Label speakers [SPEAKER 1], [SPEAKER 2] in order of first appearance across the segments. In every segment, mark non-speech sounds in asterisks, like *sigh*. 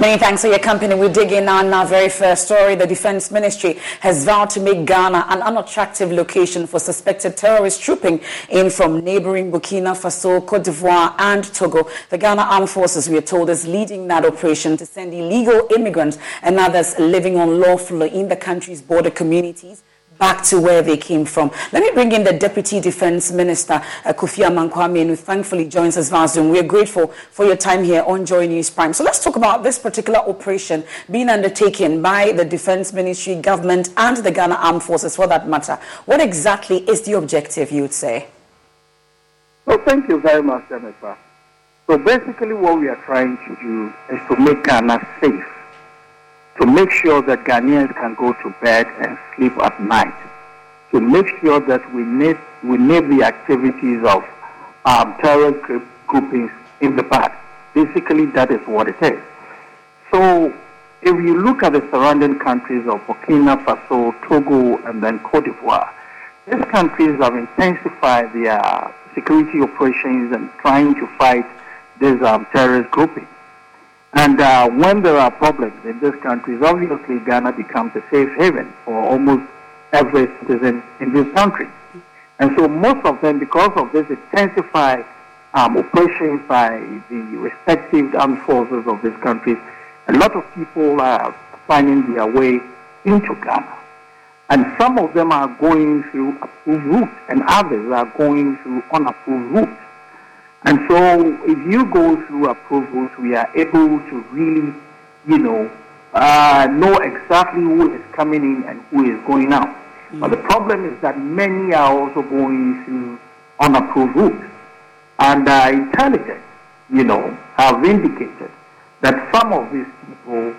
[SPEAKER 1] Many thanks for your company. We dig in on our very first story. The Defense Ministry has vowed to make Ghana an unattractive location for suspected terrorist trooping in from neighboring Burkina Faso, Cote d'Ivoire, and Togo. The Ghana Armed Forces, we are told, is leading that operation to send illegal immigrants and others living unlawfully in the country's border communities back to where they came from. Let me bring in the Deputy Defense Minister, uh, Kofi Amankwa-Manu, who thankfully joins us via Zoom. We are grateful for your time here on Joy News Prime. So let's talk about this particular operation being undertaken by the Defense Ministry, government, and the Ghana Armed Forces for that matter. What exactly is the objective, you would say?
[SPEAKER 2] Well, thank you very much, Jennifer. So basically what we are trying to do is to make Ghana safe to make sure that Ghanaians can go to bed and sleep at night, to make sure that we nip, we nip the activities of um, terrorist groupings in the bud. Basically, that is what it is. So, if you look at the surrounding countries of Burkina Faso, Togo, and then Cote d'Ivoire, these countries have intensified their security operations and trying to fight these um, terrorist groupings. And uh, when there are problems in these countries, obviously Ghana becomes a safe haven for almost every citizen in this country. And so most of them, because of this intensified um, operations by the respective armed forces of these countries, a lot of people are finding their way into Ghana. And some of them are going through approved routes, and others are going through unapproved routes. And so if you go through approvals, we are able to really, you know, uh, know exactly who is coming in and who is going out. Mm-hmm. But the problem is that many are also going through unapproved routes. And uh, intelligence, you know, have indicated that some of these people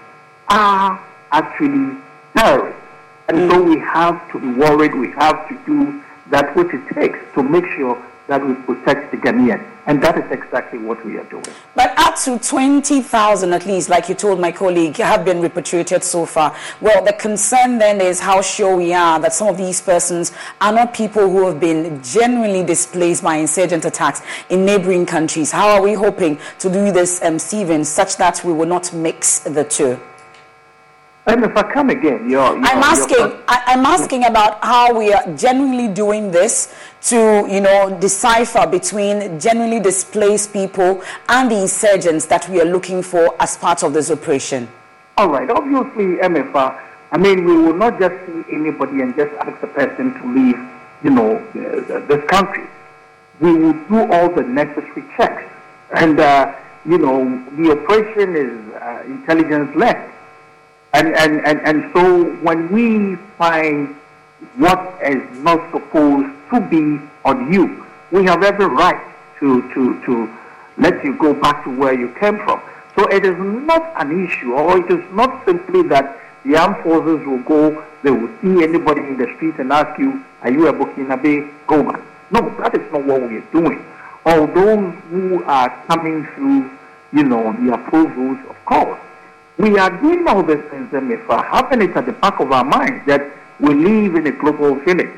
[SPEAKER 2] are actually terrorists. And mm-hmm. so we have to be worried. We have to do that which it takes to make sure that we protect the Ghanaian. And that is exactly what we are doing.
[SPEAKER 1] But up to 20,000 at least, like you told my colleague, have been repatriated so far. Well, the concern then is how sure we are that some of these persons are not people who have been genuinely displaced by insurgent attacks in neighboring countries. How are we hoping to do this, um, Stephen, such that we will not mix the two?
[SPEAKER 2] And if I come again, you're, you're
[SPEAKER 1] I'm asking. You're, I, am asking about how we are genuinely doing this to, you know, decipher between genuinely displaced people and the insurgents that we are looking for as part of this operation.
[SPEAKER 2] All right. Obviously, MFA. I mean, we will not just see anybody and just ask the person to leave, you know, this country. We will do all the necessary checks, and uh, you know, the operation is uh, intelligence led. And, and, and, and so when we find what is not supposed to be on you, we have every right to, to, to let you go back to where you came from. So it is not an issue, or it is not simply that the armed forces will go, they will see anybody in the street and ask you, are you a Burkinabe? Go back. No, that is not what we are doing. All those who are coming through, you know, the approvals, of course, we are doing all these things, and if we're having it at the back of our minds that we live in a global village.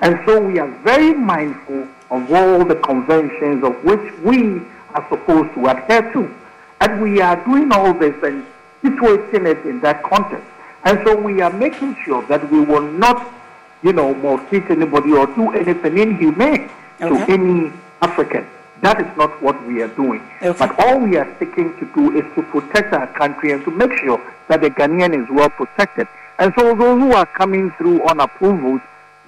[SPEAKER 2] And so we are very mindful of all the conventions of which we are supposed to adhere to. And we are doing all this and situating it in that context. And so we are making sure that we will not, you know, maltreat anybody or do anything inhumane okay. to any African. That is not what we are doing. Okay. But all we are seeking to do is to protect our country and to make sure that the Ghanaian is well protected. And so those who are coming through on approvals,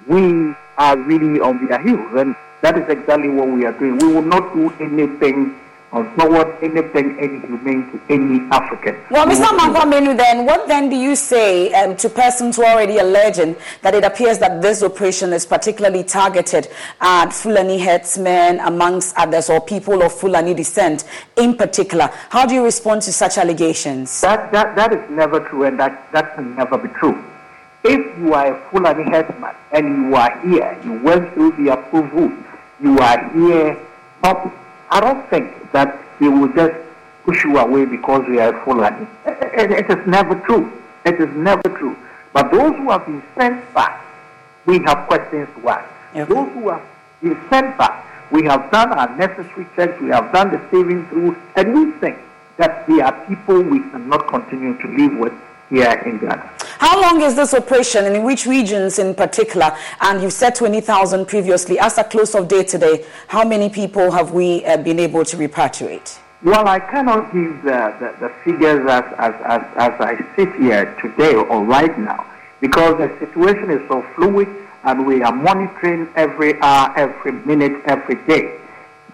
[SPEAKER 2] we are really on their heels. And that is exactly what we are doing. We will not do anything toward anything inhumane to any African.
[SPEAKER 1] Well, Mr. Amankwa-Manu, then, what then do you say um, to persons who are already alleging that it appears that this operation is particularly targeted at Fulani herdsmen, amongst others, or people of Fulani descent in particular? How do you respond to such allegations?
[SPEAKER 2] That, that, that is never true, and that, that can never be true. If you are a Fulani herdsman and you are here, you went through the approval, you are here, I don't think that we will just push you away because we are Fulani. It, it is never true. It is never true. But those who have been sent back, we have questions to ask. Okay. Those who have been sent back, we have done our necessary checks, we have done the saving through, and we think that they are people we cannot continue to live with here in Ghana.
[SPEAKER 1] How long is this operation and in which regions in particular? And you've said 20,000 previously. As a close of day today, how many people have we uh, been able to repatriate?
[SPEAKER 2] Well, I cannot give the, the, the figures as, as, as, as I sit here today or right now because the situation is so fluid and we are monitoring every hour, every minute, every day.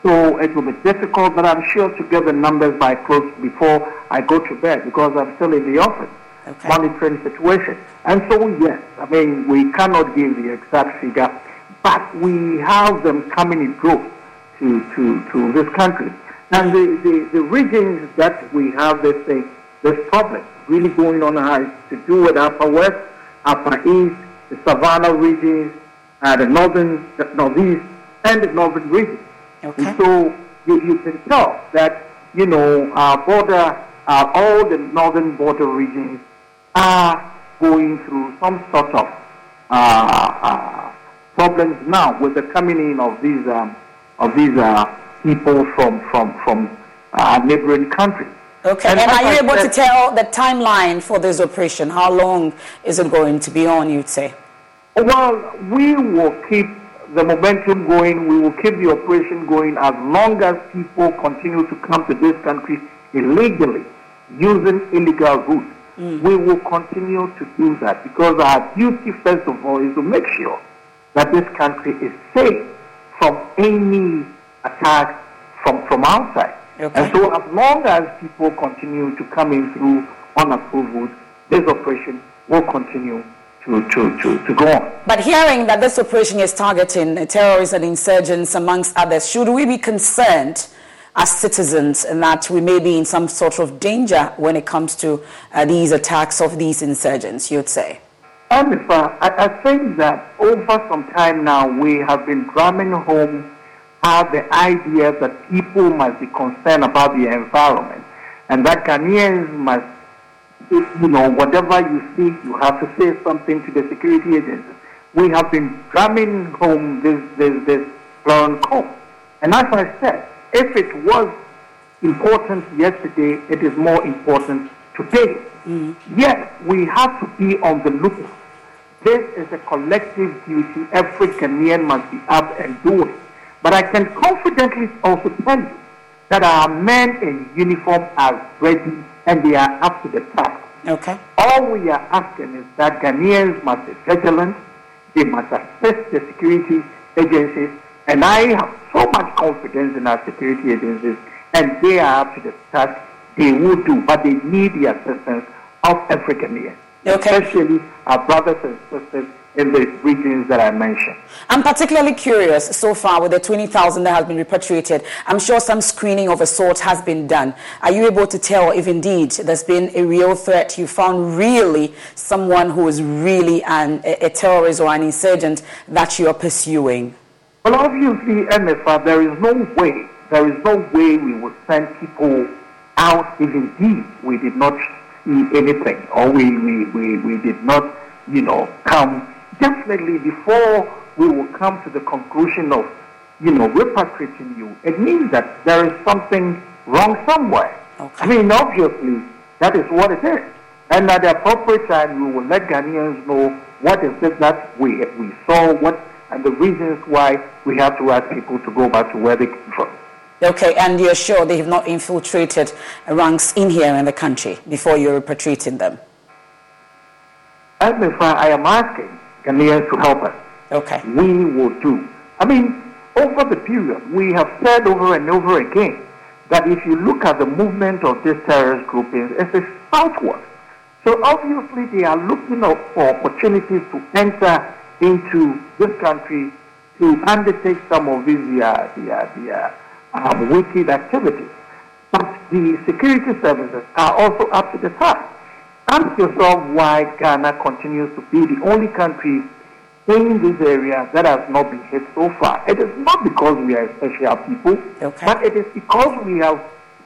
[SPEAKER 2] So it will be difficult, but I'm sure to get the numbers by close before I go to bed because I'm still in the office okay. monitoring situation. And so, yes, I mean, we cannot give the exact figure, but we have them coming in droves to, to, to this country. And the, the, the regions that we have this thing, this problem really going on has to do with Upper West, Upper East, the Savannah regions, uh, the northern, the northeast, and the northern regions. Okay. And so you, you can tell that, you know, our border, uh, all the northern border regions are going through some sort of uh, uh, problems now with the coming in of these um, of these uh, people from from from uh, neighboring countries.
[SPEAKER 1] Okay, and, and are you able to tell the timeline for this operation? How long is it going to be on? You'd say.
[SPEAKER 2] Well, we will keep the momentum going. We will keep the operation going as long as people continue to come to this country illegally using illegal routes. Mm. We will continue to do that because our duty, first of all, is to make sure that this country is safe from any attack from, from outside. Okay. And so as long as people continue to come in through unapproved, this operation will continue to, to, to, to go on.
[SPEAKER 1] But hearing that this operation is targeting terrorists and insurgents, amongst others, should we be concerned as citizens and that we may be in some sort of danger when it comes to uh, these attacks of these insurgents, you'd say?
[SPEAKER 2] Amifa, I, I think that over some time now we have been drumming home the idea that people must be concerned about the environment and that Ghanaians must, you know, whatever you see, you have to say something to the security agencies. We have been drumming home this, this, this Florence call. And as I said, if it was important yesterday, it is more important today. Mm. Yes, we have to be on the lookout. This is a collective duty every Ghanaian must be up and doing. But I can confidently also tell you that our men in uniform are ready and they are up to the task.
[SPEAKER 1] Okay.
[SPEAKER 2] All we are asking is that Ghanaians must be vigilant, they must assist the security agencies, and I have so much confidence in our security agencies, and they are up to the task they will do, but they need the assistance of Ghanaian, okay. especially our brothers and sisters in the regions that I mentioned.
[SPEAKER 1] I'm particularly curious so far with the 20,000 that has been repatriated. I'm sure some screening of a sort has been done. Are you able to tell if indeed there's been a real threat? You found really someone who is really an, a, a terrorist or an insurgent that you are pursuing?
[SPEAKER 2] Well, obviously, MFA, there is no way, there is no way we would send people out if indeed we did not see anything or we, we, we, we did not, you know, come definitely before we will come to the conclusion of, you know, repatriating you, it means that there is something wrong somewhere. Okay. I mean, obviously, that is what it is. And at the appropriate time, we will let Ghanaians know what is it that we, we saw, what, and the reasons why we have to ask people to go back to where they came from.
[SPEAKER 1] Okay, and you're sure they have not infiltrated ranks in here in the country before you're repatriating them?
[SPEAKER 2] And I am asking Ghanaians to help us.
[SPEAKER 1] Okay.
[SPEAKER 2] We will do. I mean, over the period, we have said over and over again that if you look at the movement of these terrorist groupings, it's a southward. So obviously they are looking for opportunities to enter into this country to undertake some of these uh, the, uh, the, uh, um, wicked activities. But the security services are also up to the task. Ask yourself why Ghana continues to be the only country in this area that has not been hit so far. It is not because we are special people, okay. but it is because we have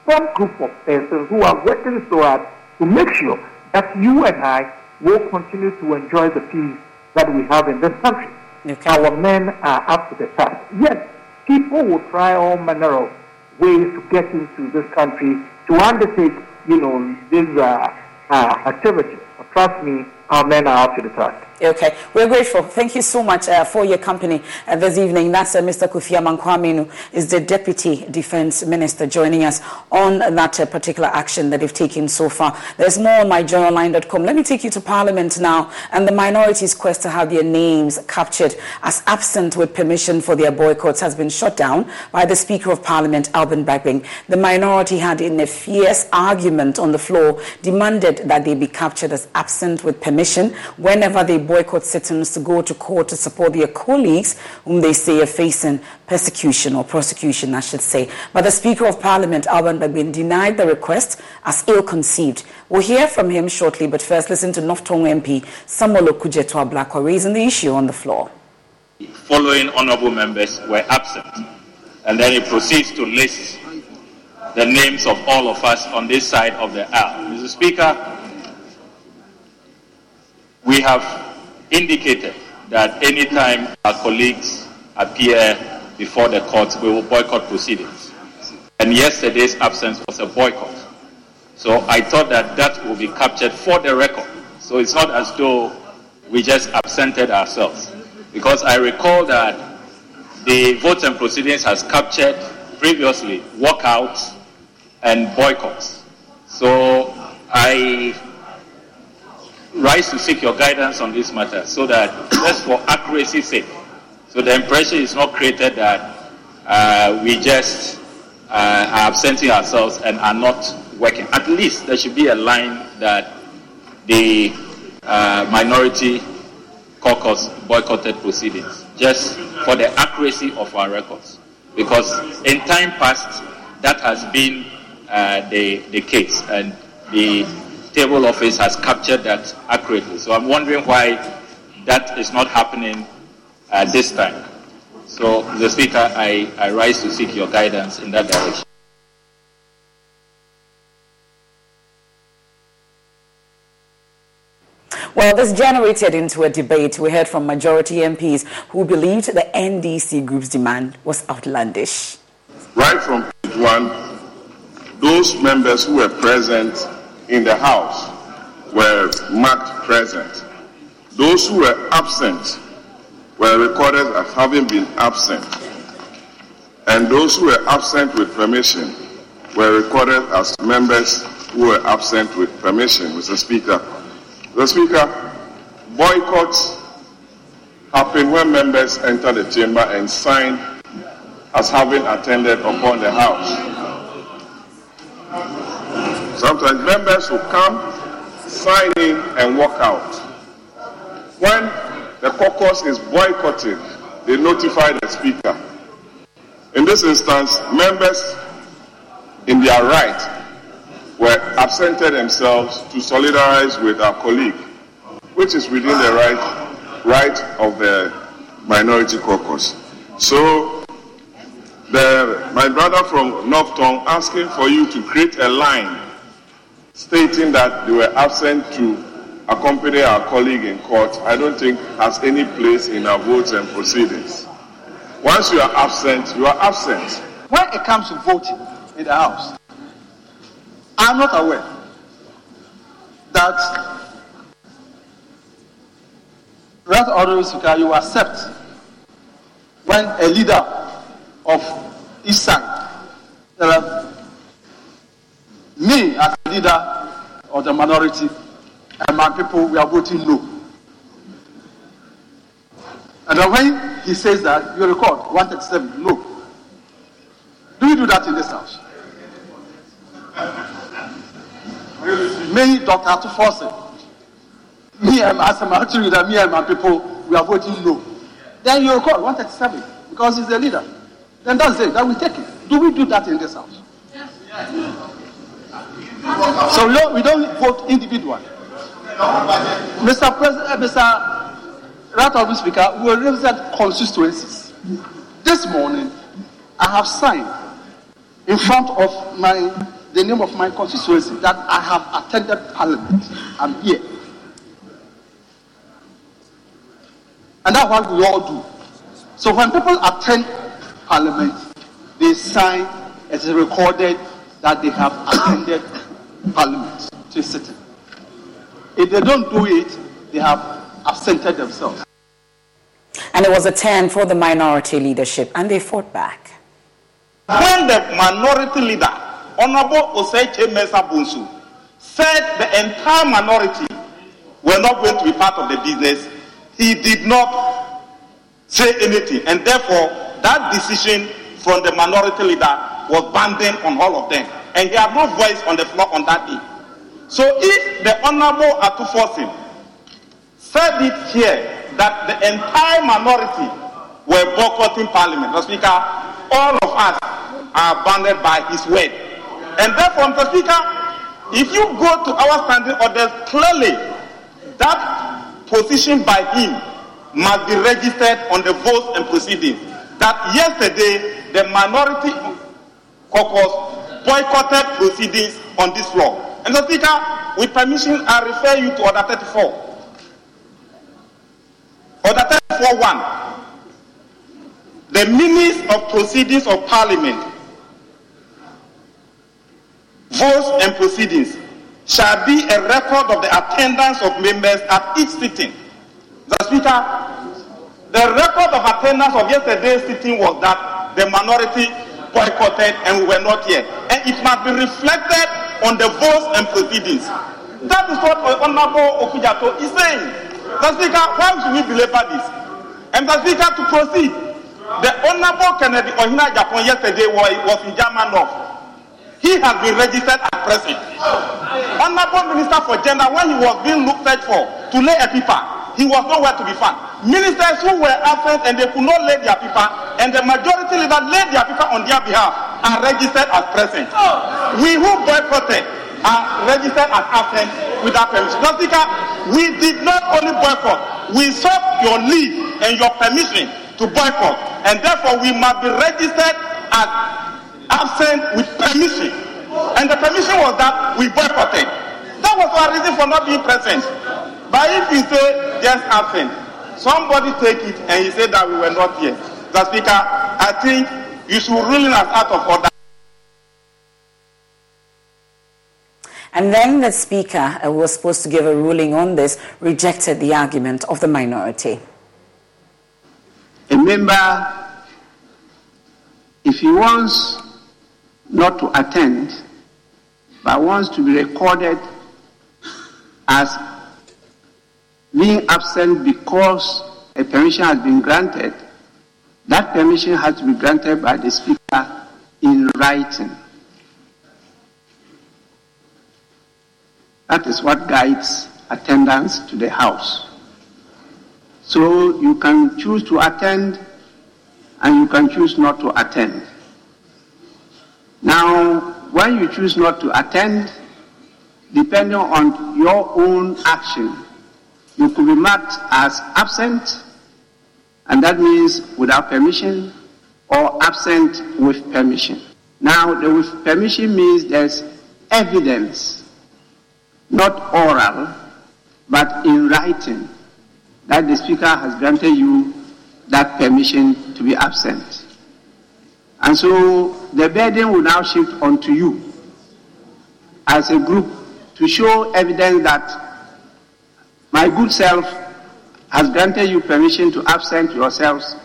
[SPEAKER 2] some group of persons who are working so hard to make sure that you and I will continue to enjoy the peace that we have in this country. Okay. Our men are up to the task. Yet, people will try all manner of ways to get into this country to undertake, you know, these uh, uh, activities. But trust me, our men are up to the task.
[SPEAKER 1] Okay, we're grateful. Thank you so much uh, for your company uh, this evening. That's uh, Mr. Kofi Amankwah is the Deputy Defense Minister joining us on that uh, particular action that they've taken so far. There's more on myjoyonline.com. Let me take you to Parliament now and the minorities' quest to have their names captured as absent with permission for their boycotts has been shut down by the Speaker of Parliament, Alban Bagbin. The minority had in a fierce argument on the floor demanded that they be captured as absent with permission whenever they boycott citizens to go to court to support their colleagues whom they say are facing persecution or prosecution, I should say. But the Speaker of Parliament, Alban Bagbin, denied the request as ill-conceived. We'll hear from him shortly, but first listen to North Tongu MP Samuel Okudzeto Ablakwa raising the issue on the floor.
[SPEAKER 3] Following honourable members were absent, and then he proceeds to list the names of all of us on this side of the aisle. Mr. Speaker, we have indicated that anytime our colleagues appear before the courts, we will boycott proceedings. And yesterday's absence was a boycott. So I thought that that will be captured for the record. So it's not as though we just absented ourselves. Because I recall that the votes and proceedings has captured previously walkouts and boycotts. So I rise to seek your guidance on this matter so that just for accuracy's sake, so the impression is not created that uh, we just uh, are absenting ourselves and are not working. At least there should be a line that the uh, minority caucus boycotted proceedings, just for the accuracy of our records. Because in time past, that has been uh, the, the case, and the table office has captured that accurately. So I'm wondering why that is not happening uh, this time. So, the Speaker, I, I rise to seek your guidance in that direction.
[SPEAKER 1] Well, this generated into a debate. We heard from majority MPs who believed the NDC group's demand was outlandish.
[SPEAKER 4] Right from page one, those members who were present in the House were marked present. Those who were absent were recorded as having been absent. And those who were absent with permission were recorded as members who were absent with permission, Mr. Speaker. Mr. Speaker, boycotts happen when members enter the chamber and sign as having attended upon the House. Sometimes members will come, sign in, and walk out. When the caucus is boycotted, they notify the Speaker. In this instance, members, in their right, were absented themselves to solidarize with our colleague, which is within the right, right of the minority caucus. So, the, my brother from North Tongu asking for you to create a line stating that they were absent to accompany our colleague in court, I don't think has any place in our votes and proceedings. Once you are absent, you are absent.
[SPEAKER 5] When it comes to voting in the House, I'm not aware that Right Honorable Speaker, you accept when a leader of each me as a leader of the minority and my people, we are voting no. And then when he says that, you record 137, no. Do we do that in this house? Me, Dr. Ato Forson, me and as a military leader, me and my people, we are voting no. Then you record 137 because he's the leader. Then that's it. Then we take it. Do we do that in this house? So don't, we don't vote individually. Mr. President, Mr. Right Honorable Speaker, we represent constituencies. This morning, I have signed in front of my the name of my constituency that I have attended Parliament. I'm here. And that's what we all do. So when people attend Parliament, they sign, it is recorded that they have attended Parliament to sit in. If they don't do it, they have absented themselves.
[SPEAKER 1] And it was a turn for the minority leadership, and they fought back.
[SPEAKER 6] When the minority leader, Honorable Osei Kyei-Mensah-Bonsu, said the entire minority were not going to be part of the business, he did not say anything. And therefore, that decision from the minority leader was binding on all of them. And he had no voice on the floor on that day. So if the Honorable Atuforsim said it here that the entire minority were boycotting Parliament, Mr. Speaker, all of us are bounded by his word. And therefore, Mr. Speaker, if you go to our standing orders, clearly that position by him must be registered on the votes and proceedings. That yesterday the minority caucus boycotted proceedings on this floor. And Mr. Speaker, with permission, I refer you to Order 34. Order 34.1. The minutes of proceedings of Parliament, votes and proceedings shall be a record of the attendance of members at each sitting. The Speaker, the record of attendance of yesterday's sitting was that the minority boycotted and we were not here. And it must be reflected on the votes and proceedings. That is what Honorable Okujato is saying. The Speaker, why should we belabor this? And the Speaker, to proceed, the Honorable Kennedy Ohina Japan yesterday was, in German North. He has been registered as president. Honorable Minister for Gender, when he was being looked for to lay a paper, he was nowhere to be found. Ministers who were absent and they could not lay their paper, and the majority leader laid their paper on their behalf, are registered as present. We who boycotted are registered as absent without permission. Mr. Speaker, we did not only boycott, we sought your leave and your permission to boycott. and therefore we must be registered as absent with permission. And the permission was that we boycotted. That was our reason for not being present. But if you say just absent, somebody take it and you say that we were not here. The Speaker, I think you should rule us out of order.
[SPEAKER 1] And then the Speaker, uh, who was supposed to give a ruling on this, rejected the argument of the minority.
[SPEAKER 5] A member, if he wants not to attend, but wants to be recorded as being absent because a permission has been granted, that permission has to be granted by the Speaker in writing. That is what guides attendance to the House. So you can choose to attend and you can choose not to attend. Now, when you choose not to attend, depending on your own action, you could be marked as absent, and that means without permission, or absent with permission. Now, the with permission means there's evidence, not oral, but in writing, that the Speaker has granted you that permission to be absent. And so the burden will now shift onto you as a group to show evidence that my good self has granted you permission to absent yourselves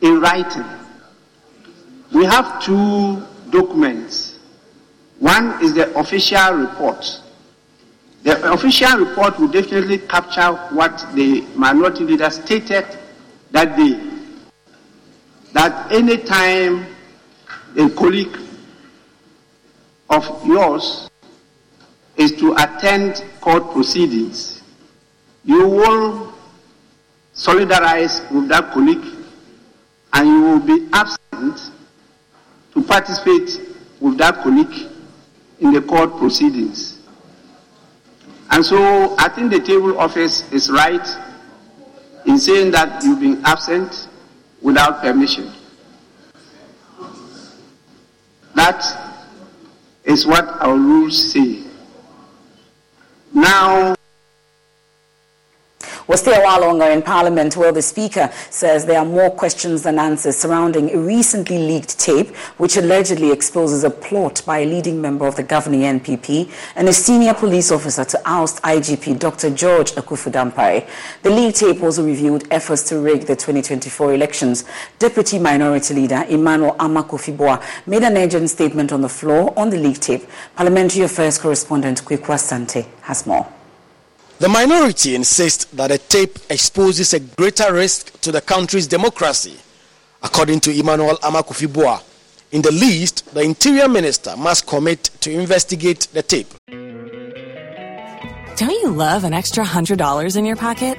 [SPEAKER 5] in writing. We have two documents. One is the official report. The official report will definitely capture what the minority leader stated that day. That any time a colleague of yours is to attend court proceedings, you will solidarize with that colleague and you will be absent to participate with that colleague in the court proceedings. And so I think the table office is right in saying that you've been absent without permission. That is what our rules say. Now,
[SPEAKER 1] We're still a while longer in Parliament where the Speaker says there are more questions than answers surrounding a recently leaked tape which allegedly exposes a plot by a leading member of the governing NPP and a senior police officer to oust IGP Dr. George Akuffo Dampare. The leaked tape also revealed efforts to rig the 2024 elections. Deputy Minority Leader Emmanuel Armah-Kofi Buah made an urgent statement on the floor on the leaked tape. Parliamentary Affairs correspondent Kweku Asante has more.
[SPEAKER 7] The minority insists that the tape exposes a greater risk to the country's democracy. According to Emmanuel Armah-Kofi Buah, in the least, the interior minister must commit to investigate the tape.
[SPEAKER 8] Don't you love an extra $100 in your pocket?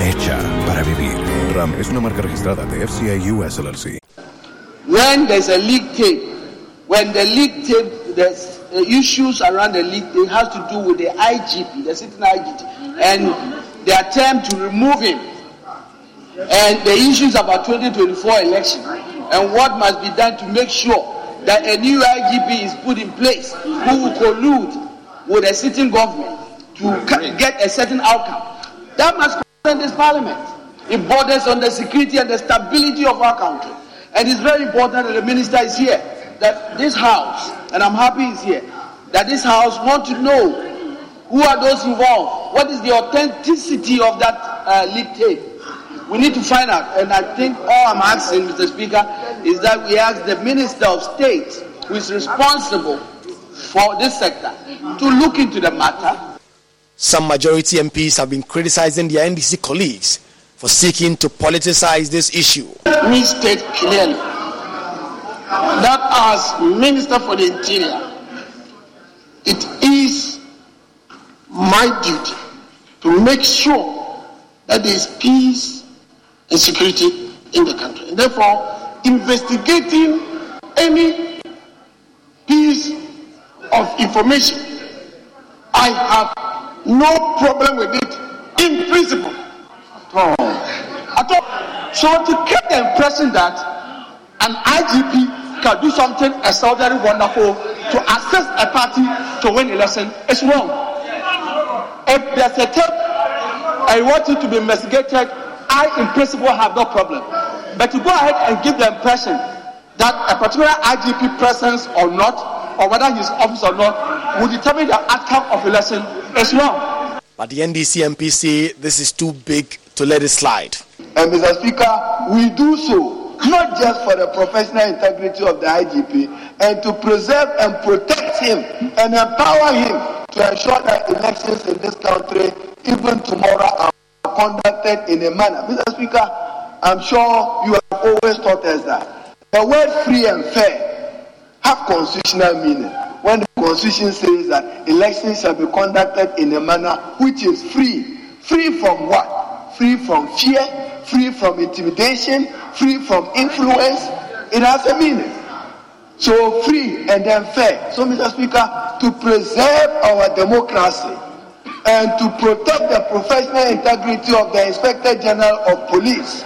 [SPEAKER 9] Hecha para vivir. RAM es una marca registrada de FCA US LLC.
[SPEAKER 5] When there's a leak tape, when the leak tape, there's uh, issues around the leak tape has to do with the IGP, the sitting IGP, and the attempt to remove him, and the issues about 2024 election, and what must be done to make sure that a new IGP is put in place who will collude with a sitting government to get a certain outcome. That must concern this parliament. It borders on the security and the stability of our country. And it's very important that the minister is here, that this house, and I'm happy he's here, that this house want to know who are those involved, what is the authenticity of that uh, leak tape. We need to find out. And I think all I'm asking, Mr. Speaker, is that we ask the Minister of State, who is responsible for this sector, to look into the matter.
[SPEAKER 7] Some majority MPs have been criticizing their NDC colleagues for seeking to politicize this issue.
[SPEAKER 5] We state clearly that as Minister for the Interior, it is my duty to make sure that there is peace and security in the country. And therefore, investigating any piece of information, I have no problem with it in principle at all. At all. So to get the impression that an IGP can do something extraordinarily wonderful to assist a party to win election is wrong. If there's a tape I want it to be investigated, I in principle have no problem. But to go ahead and give the impression that a particular IGP presence or not, or whether he's office or not, will determine the outcome of the election as well.
[SPEAKER 7] But the NDC MP say this is too big to let it slide.
[SPEAKER 10] And Mr. Speaker, we do so not just for the professional integrity of the IGP and to preserve and protect him and empower him to ensure that elections in this country, even tomorrow, are conducted in a manner. Mr. Speaker, I'm sure you have always taught us that the word free and fair have constitutional meaning. When the constitution says that elections shall be conducted in a manner which is free. Free from what? Free from fear, free from intimidation, free from influence. It has a meaning. So free and then fair. So, Mr. Speaker, to preserve our democracy and to protect the professional integrity of the Inspector General of Police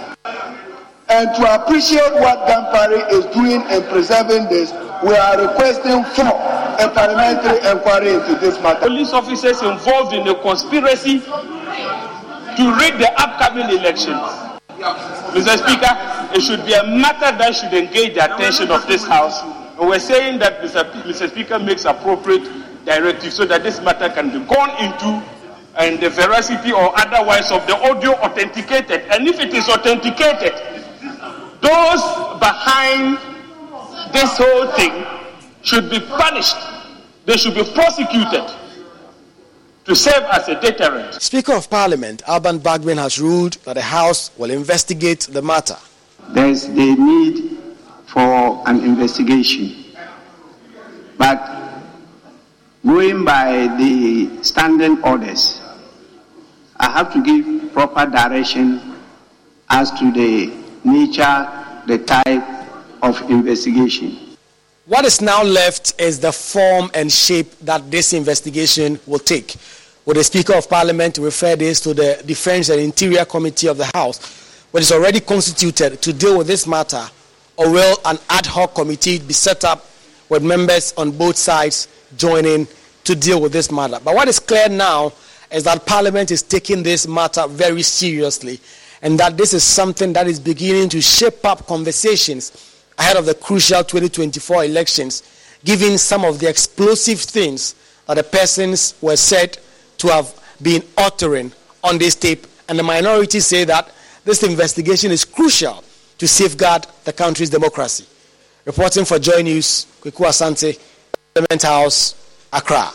[SPEAKER 10] and to appreciate what Dampare is doing in preserving this, we are requesting for a parliamentary inquiry into this matter.
[SPEAKER 11] Police officers involved in a conspiracy to rig the upcoming elections. Mr. Speaker, it should be a matter that should engage the attention of this House. And we're saying that Mr. Mr. Speaker makes appropriate directive so that this matter can be gone into and the veracity or otherwise of the audio authenticated. And if it is authenticated, those behind this whole thing should be punished. They should be prosecuted to serve as a deterrent.
[SPEAKER 7] Speaker of Parliament Alban Bagbin has ruled that the House will investigate the matter.
[SPEAKER 12] There's the need for an investigation. But going by the standing orders, I have to give proper direction as to the nature, the type of investigation.
[SPEAKER 7] What is now left is the form and shape that this investigation will take. Will the Speaker of Parliament refer this to the Defense and Interior Committee of the House, which is already constituted to deal with this matter, or will an ad hoc committee be set up with members on both sides joining to deal with this matter? But what is clear now is that Parliament is taking this matter very seriously, and that this is something that is beginning to shape up conversations ahead of the crucial 2024 elections, given some of the explosive things that the persons were said to have been uttering on this tape. And the minority say that this investigation is crucial to safeguard the country's democracy. Reporting for Joy News, Kweku Asante, Parliament House, Accra.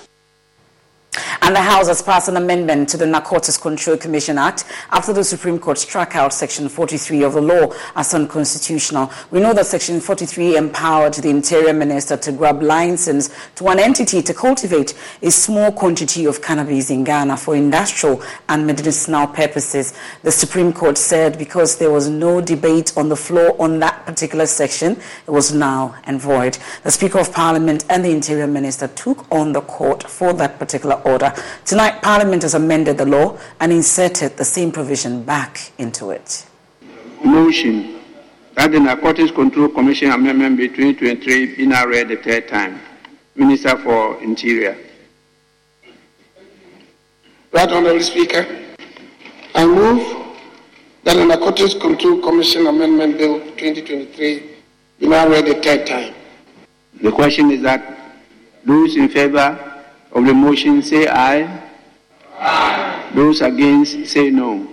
[SPEAKER 1] And the House has passed an amendment to the Narcotics Control Commission Act after the Supreme Court struck out Section 43 of the law as unconstitutional. We know that Section 43 empowered the Interior Minister to grab license to an entity to cultivate a small quantity of cannabis in Ghana for industrial and medicinal purposes. The Supreme Court said because there was no debate on the floor on that particular section, it was null and void. The Speaker of Parliament and the Interior Minister took on the court for that particular order. Tonight, Parliament has amended the law and inserted the same provision back into it.
[SPEAKER 12] Motion that the Narcotics Control Commission Amendment Bill 2023 be now read the third time. Minister for Interior.
[SPEAKER 13] Right Honourable Speaker, I move that the Narcotics Control Commission Amendment Bill 2023 be now read the third time.
[SPEAKER 12] The question is that those in favour of the motion say aye. aye. Those against say no.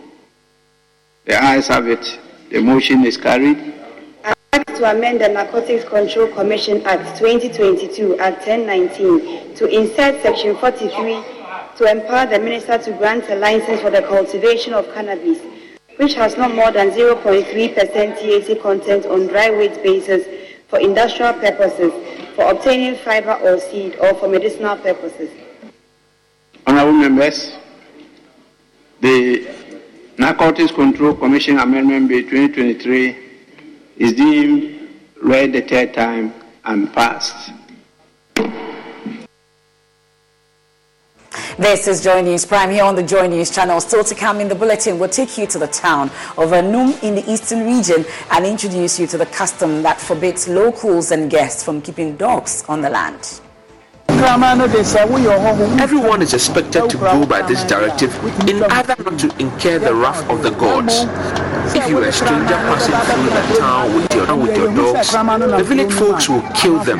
[SPEAKER 12] The ayes have it. The motion is carried.
[SPEAKER 14] Act to amend the Narcotics Control Commission Act 2022 at 1019 to insert Section 43 to empower the minister to grant a license for the cultivation of cannabis, which has not more than 0.3% THC content on dry weight basis for industrial purposes for obtaining fiber or seed or for medicinal purposes.
[SPEAKER 12] Honorable members, the Narcotics Control Commission Amendment Bill 2023 is deemed read the third time and passed.
[SPEAKER 1] This is Joy News Prime here on the Joy News channel. Still to come in the bulletin, we'll take you to the town of Anum in the eastern region and introduce you to the custom that forbids locals and guests from keeping dogs on the land.
[SPEAKER 15] Everyone is expected to go by this directive in order not to incur the wrath of the gods. If you are a stranger passing through the town with your, with your dogs, the village folks will kill them.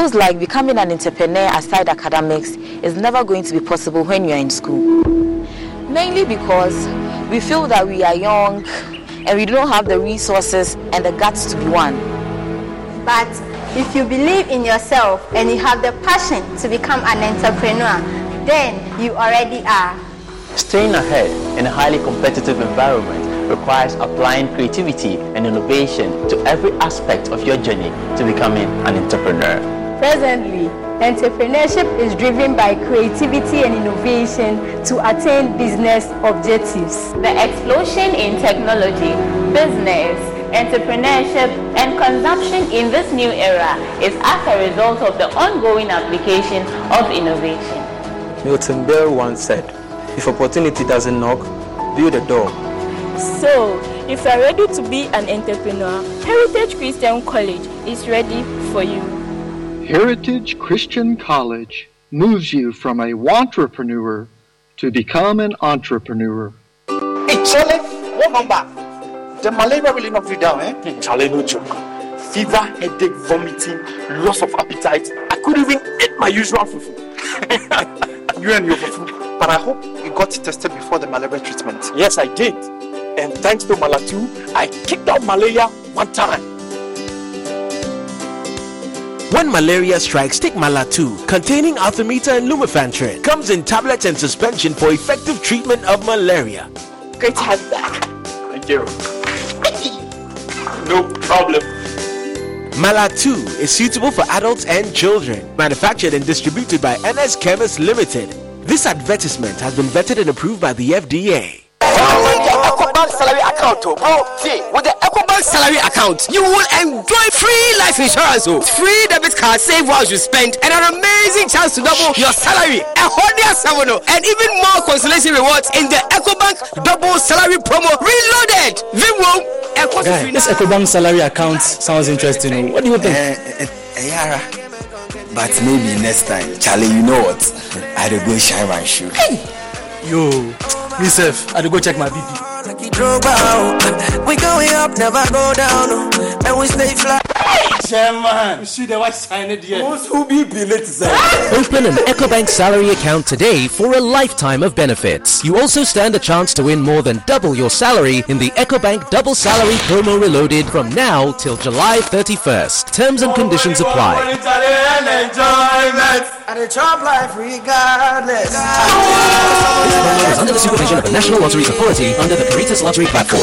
[SPEAKER 16] Feels like becoming an entrepreneur aside academics is never going to be possible when you're in school. Mainly because we feel that we are young and we don't have the resources and the guts to be one.
[SPEAKER 17] But if you believe in yourself and you have the passion to become an entrepreneur, then you already are.
[SPEAKER 18] Staying ahead in a highly competitive environment requires applying creativity and innovation to every aspect of your journey to becoming an entrepreneur.
[SPEAKER 19] Presently, entrepreneurship is driven by creativity and innovation to attain business objectives.
[SPEAKER 20] The explosion in technology, business,
[SPEAKER 21] entrepreneurship, and consumption in this new era is as a result of the ongoing application of innovation.
[SPEAKER 22] Milton Berle once said, if opportunity doesn't knock, build a door.
[SPEAKER 23] So, if you are ready to be an entrepreneur, Heritage Christian College is ready for you.
[SPEAKER 24] Heritage Christian College moves you from a wantrepreneur to become an entrepreneur.
[SPEAKER 25] Hey, Charlie, what number? The malaria will not be down, eh? Hey, Charlie, no joke. Fever, headache, vomiting, loss of appetite. I couldn't even eat my usual fufu. *laughs* you and your fufu. But I hope you got tested before the malaria treatment. Yes, I did. And thanks to Malatu, I kicked out malaria one time.
[SPEAKER 15] When malaria strikes, take Malatu, containing Artemether and Lumefantrine. Comes in tablets and suspension for effective treatment of malaria.
[SPEAKER 25] Great to have you back. Thank you. no problem.
[SPEAKER 15] Malatu is suitable for adults and children. Manufactured and distributed by NS Chemist Limited. This advertisement has been vetted and approved by the FDA.
[SPEAKER 7] Oh Salary account. Oh, see, with the Ecobank salary account, you will enjoy free life insurance, oh, free debit card, save while you spend, and an amazing chance to double your salary. A hundred seven, and even more consolation rewards in the Ecobank double salary promo reloaded. Vimwo.
[SPEAKER 26] Guy, this Ecobank salary account sounds interesting. What do you think?
[SPEAKER 27] Uh, uh, Yara. But maybe next time, Charlie, you know what? I'd go shine my shoe.
[SPEAKER 26] Hey. Yo, myself, I'd go check my BP.
[SPEAKER 7] We going up, never go down, and we stay fly.
[SPEAKER 26] Chairman, you see the white sign it here.
[SPEAKER 7] Who be late
[SPEAKER 28] Open an EcoBank salary account today for a lifetime of benefits. You also stand a chance to win more than double your salary in the EcoBank Double Salary Promo Reloaded from now till July 31st. Terms and conditions apply. Under the supervision of the National Lottery Authority under the Caritas Lottery Platform.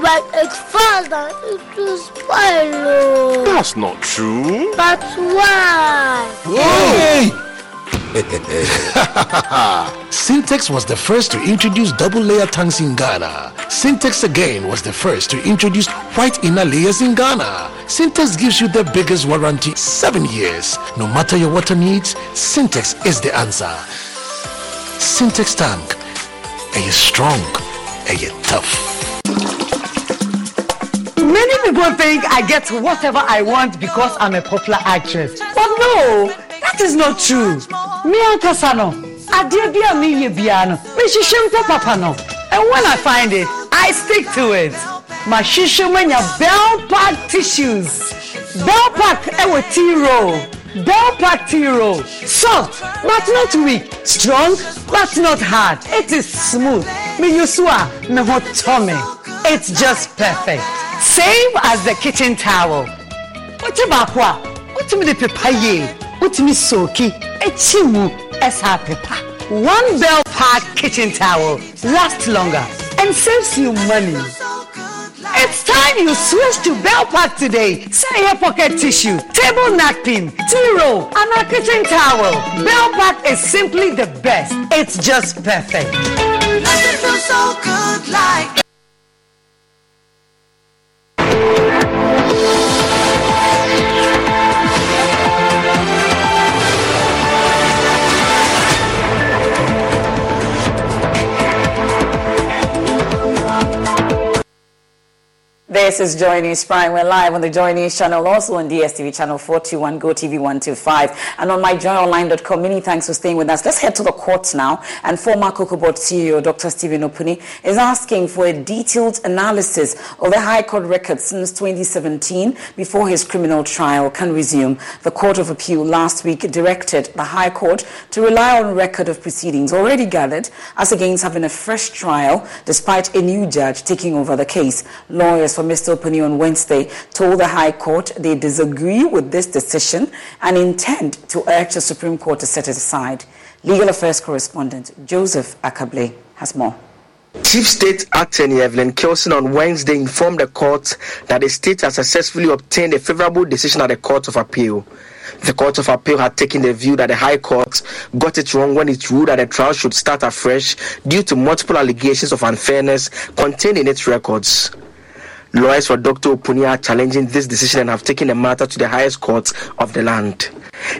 [SPEAKER 29] But it falls down, it will spoil. oh.
[SPEAKER 30] That's not true.
[SPEAKER 29] But why?
[SPEAKER 31] Hey! *laughs* Syntex was the first to introduce double layer tanks in Ghana. Syntex again was the first to introduce white inner layers in Ghana. Syntex gives you the biggest warranty, 7 years. No matter your water needs, Syntex is the answer. Syntex tank. Are you strong? Are you tough?
[SPEAKER 32] Many people think I get whatever I want because I'm a popular actress. But no, that is not true. Me ankasa no, adeɛ bi a meyɛ biara no, mehyehyɛ mpɛ papa no. And when I find it, I stick to it. Mahyehyɛ mu anya Bell Pack tissues. Bell Pack ɛwɔ tea roll. Bell Pack tea roll. Soft but not weak. Strong but not hard. It is smooth. Me use a me ho tɔ me. It's just perfect. Same as the kitchen towel. Wote baako a, wotumi de pepa yie, wotumi soaki, ekyi mu, ɛsa pepa. One Bell Pack kitchen towel lasts longer and saves you money. It's time you switch to Bell Pack today. Say your pocket tissue, table napkin, tea roll, and a kitchen towel. Bell Pack is simply the best. It's just perfect.
[SPEAKER 1] This is Joy News Prime. We're live on the Joy News channel, also on DSTV channel 421, GoTV 125, and on myjoyonline.com. Many thanks for staying with us. Let's head to the courts now. And former Cocoa Board CEO Dr. Stephen Opuni is asking for a detailed analysis of the High Court records since 2017 before his criminal trial can resume. The Court of Appeal last week directed the High Court to rely on record of proceedings already gathered as against having a fresh trial despite a new judge taking over the case. Lawyers for Mr. Opuni on Wednesday told the High Court they disagree with this decision and intend to urge the Supreme Court to set it aside. Legal Affairs correspondent Joseph Ackah-Blay has more.
[SPEAKER 33] Chief State Attorney Evelyn Keelson on Wednesday informed the court that the state has successfully obtained a favorable decision at the Court of Appeal. The Court of Appeal had taken the view that the High Court got it wrong when it ruled that the trial should start afresh due to multiple allegations of unfairness contained in its records. Lawyers for Dr. Opuni are challenging this decision and have taken the matter to the highest court of the land.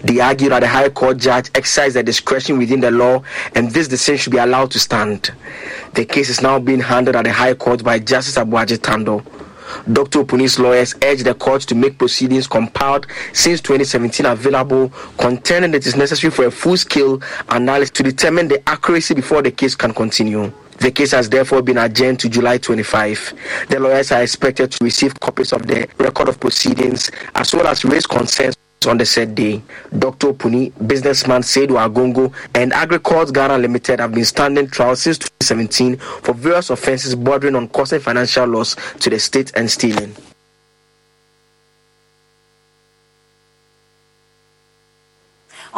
[SPEAKER 33] They argue that the High Court judge exercised their discretion within the law and this decision should be allowed to stand. The case is now being handled at the High Court by Justice Aboagye Tandoh. Dr. Opuni's lawyers urged the court to make proceedings compiled since 2017 available, contending it is necessary for a full scale analysis to determine the accuracy before the case can continue. The case has therefore been adjourned to July 25. The lawyers are expected to receive copies of the record of proceedings as well as raise concerns on the said day. Dr. Opuni, businessman Seidu Agongo, and Agricult Ghana Limited have been standing trial since 2017 for various offences bordering on causing financial loss to the state and stealing.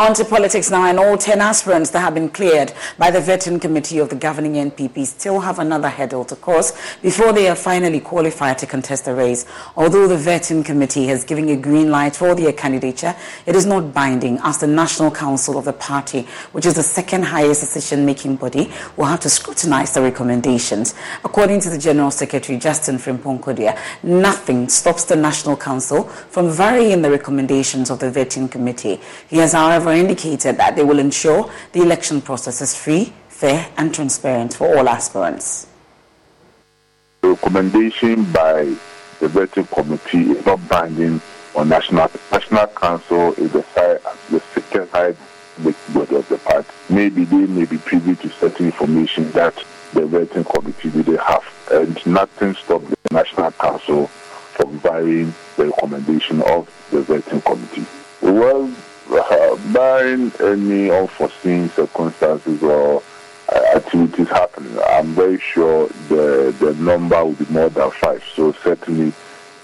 [SPEAKER 1] On to politics now, and all 10 aspirants that have been cleared by the vetting committee of the governing NPP still have another hurdle to cross before they are finally qualified to contest the race. Although the vetting committee has given a green light for their candidature, it is not binding as the National Council of the party, which is the second highest decision-making body, will have to scrutinize the recommendations. According to the General Secretary, Justin Frimpong nothing stops the National Council from varying the recommendations of the vetting committee. He has, however, indicated that they will ensure the election process is free, fair, and transparent for all aspirants.
[SPEAKER 34] The recommendation by the vetting committee is not binding on national. National Council is the, side, the second high body of the party. Maybe they may be privy to certain information that the vetting committee didn't have, and nothing stopped the National Council from varying the recommendation of the vetting committee. Well, uh, barring any unforeseen circumstances or uh, activities happening, I'm very sure the the number will be more than five. So certainly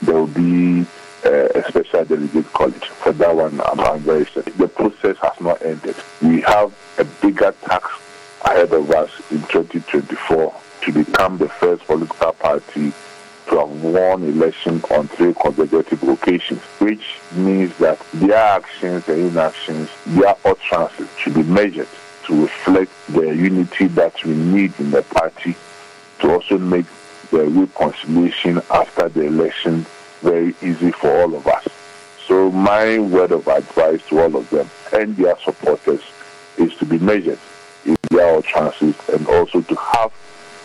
[SPEAKER 34] there will be uh, a special delegate college. For that one, I'm, I'm very certain. The process has not ended. We have a bigger task ahead of us in 2024 to become the first political party to have won election on three consecutive occasions, which means that their actions and inactions, their utterances should be measured to reflect the unity that we need in the party to also make the reconciliation after the election very easy for all of us. So my word of advice to all of them and their supporters is to be measured in their utterances and also to have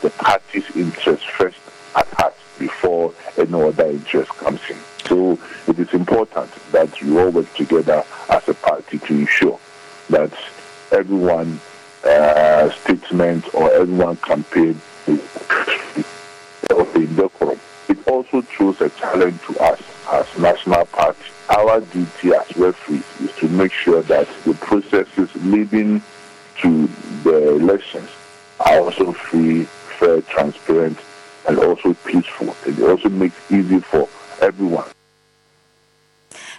[SPEAKER 34] the party's interest first at heart before any other interest comes in. So it is important that we all work together as a party to ensure that everyone uh, statement or everyone campaign is in decorum. It also throws a challenge to us as national party. Our duty as referees is to make sure that the processes leading to the elections are also free, fair, transparent, and also peaceful. It also makes easy for everyone.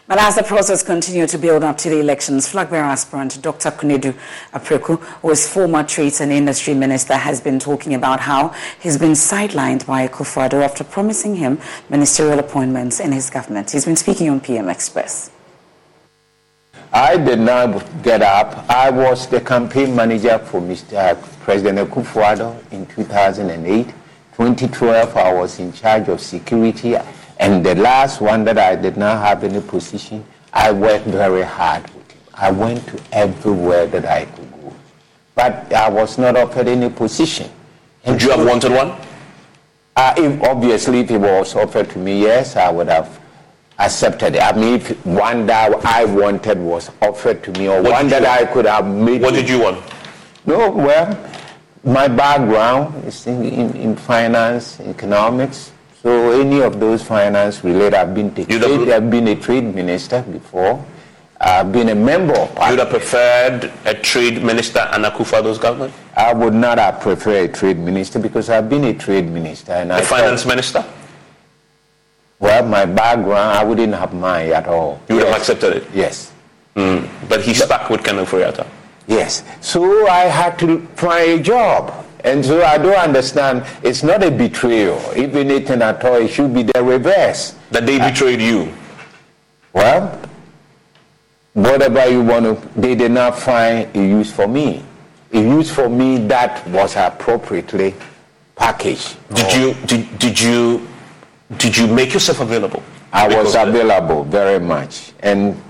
[SPEAKER 1] But as the process continued to build up to the elections, flag bearer aspirant Dr. Konadu Apraku, who is former Trades and Industry Minister, has been talking about how he's been sidelined by Akufo-Addo after promising him ministerial appointments in his government. He's been speaking on PM Express.
[SPEAKER 35] I did not get up. I was the campaign manager for Mr. Uh, President Akufo-Addo in 2008. 2012, I was in charge of security. And the last one that I did not have any position, I worked very hard with him. I went to everywhere that I could go. But I was not offered any position.
[SPEAKER 36] And Would you have wanted one?
[SPEAKER 35] Uh, if, obviously, if it was offered to me, yes, I would have accepted it. I mean, if one that I wanted was offered to me, or
[SPEAKER 36] What
[SPEAKER 35] one that I could have made.
[SPEAKER 36] What did you want?
[SPEAKER 35] No, well, my background is in, in, in finance, economics. So any of those finance related, I've been, to trade, I've been a trade minister before. I've been a member.
[SPEAKER 36] You would have preferred a trade minister and Akufo-Addo's government?
[SPEAKER 35] I would not have preferred a trade minister because I've been a trade minister and
[SPEAKER 36] A
[SPEAKER 35] I
[SPEAKER 36] finance
[SPEAKER 35] felt-
[SPEAKER 36] minister?
[SPEAKER 35] Well, my background, I wouldn't have mine at all.
[SPEAKER 36] You would have accepted it?
[SPEAKER 35] Yes.
[SPEAKER 36] Mm. But he stuck with Kenneth Ofori-Atta?
[SPEAKER 35] Yes. So I had to find a job. And so I don't understand. It's not a betrayal. Even if anything at all, it should be the reverse.
[SPEAKER 36] That they betrayed you?
[SPEAKER 35] Well, whatever you want to, they did not find a use for me. A use for me that was appropriately packaged.
[SPEAKER 36] Did you did, did you did you make yourself available?
[SPEAKER 35] I was available very much, and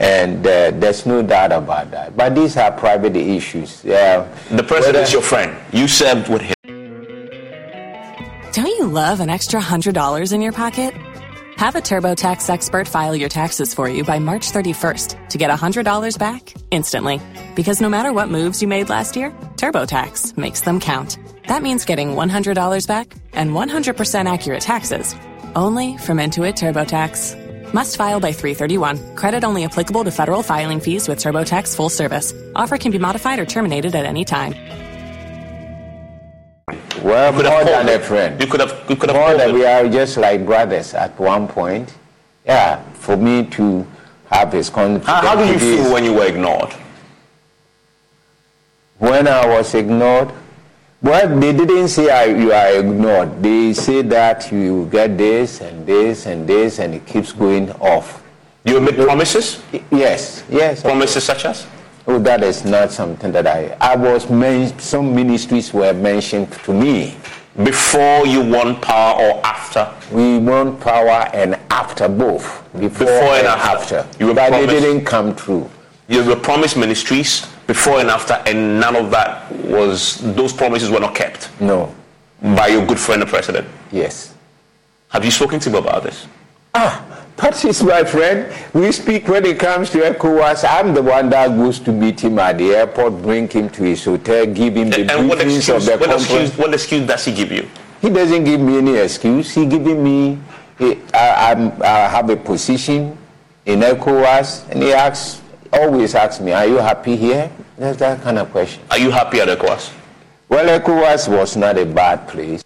[SPEAKER 35] and uh, there's no doubt about that. But these are private issues. Uh,
[SPEAKER 36] The president
[SPEAKER 35] whether-
[SPEAKER 36] is your friend. You served with him.
[SPEAKER 37] Don't you love an extra $100 in your pocket? Have a TurboTax expert file your taxes for you by March 31st to get $100 back instantly. Because no matter what moves you made last year, TurboTax makes them count. That means getting $100 back and 100% accurate taxes only from Intuit TurboTax. Must file by 331. Credit only applicable to federal filing fees with TurboTax full service. Offer can be modified or terminated at any time.
[SPEAKER 35] Well,
[SPEAKER 36] could have
[SPEAKER 35] more than a friend.
[SPEAKER 36] You could have you could have
[SPEAKER 35] More than we are just like brothers at one point. Yeah, for me to have his confidence.
[SPEAKER 36] How, how did you feel when you were ignored?
[SPEAKER 35] When I was ignored, well, they didn't say I, you are ignored. They say that you get this and this and this, and it keeps going off.
[SPEAKER 36] You made promises?
[SPEAKER 35] Yes, yes.
[SPEAKER 36] Promises such as?
[SPEAKER 35] Oh, that is not something that I. I was men, some ministries were mentioned to me.
[SPEAKER 36] Before you won power or after?
[SPEAKER 35] We won power and after both. Before,
[SPEAKER 36] Before and after.
[SPEAKER 35] after.
[SPEAKER 36] You were
[SPEAKER 35] but they didn't come true.
[SPEAKER 36] You were promised ministries before and after, and none of that was. Those promises were not kept.
[SPEAKER 35] No.
[SPEAKER 36] By your good friend, the president.
[SPEAKER 35] Yes.
[SPEAKER 36] Have you spoken to him about this?
[SPEAKER 35] Ah, that is my friend. We speak when it comes to ECOWAS. I'm the one that goes to meet him at the airport, bring him to his hotel, give him the
[SPEAKER 36] And what excuse,
[SPEAKER 35] of the
[SPEAKER 36] what, excuse,
[SPEAKER 35] conference.
[SPEAKER 36] what excuse does he give you?
[SPEAKER 35] He doesn't give me any excuse. He giving me, he, I, I'm, I have a position in ECOWAS, and he asks, always asks me, "Are you happy here?" That's that kind of question.
[SPEAKER 36] Are you happy at ECOWAS?
[SPEAKER 35] Well, ECOWAS was not a bad place.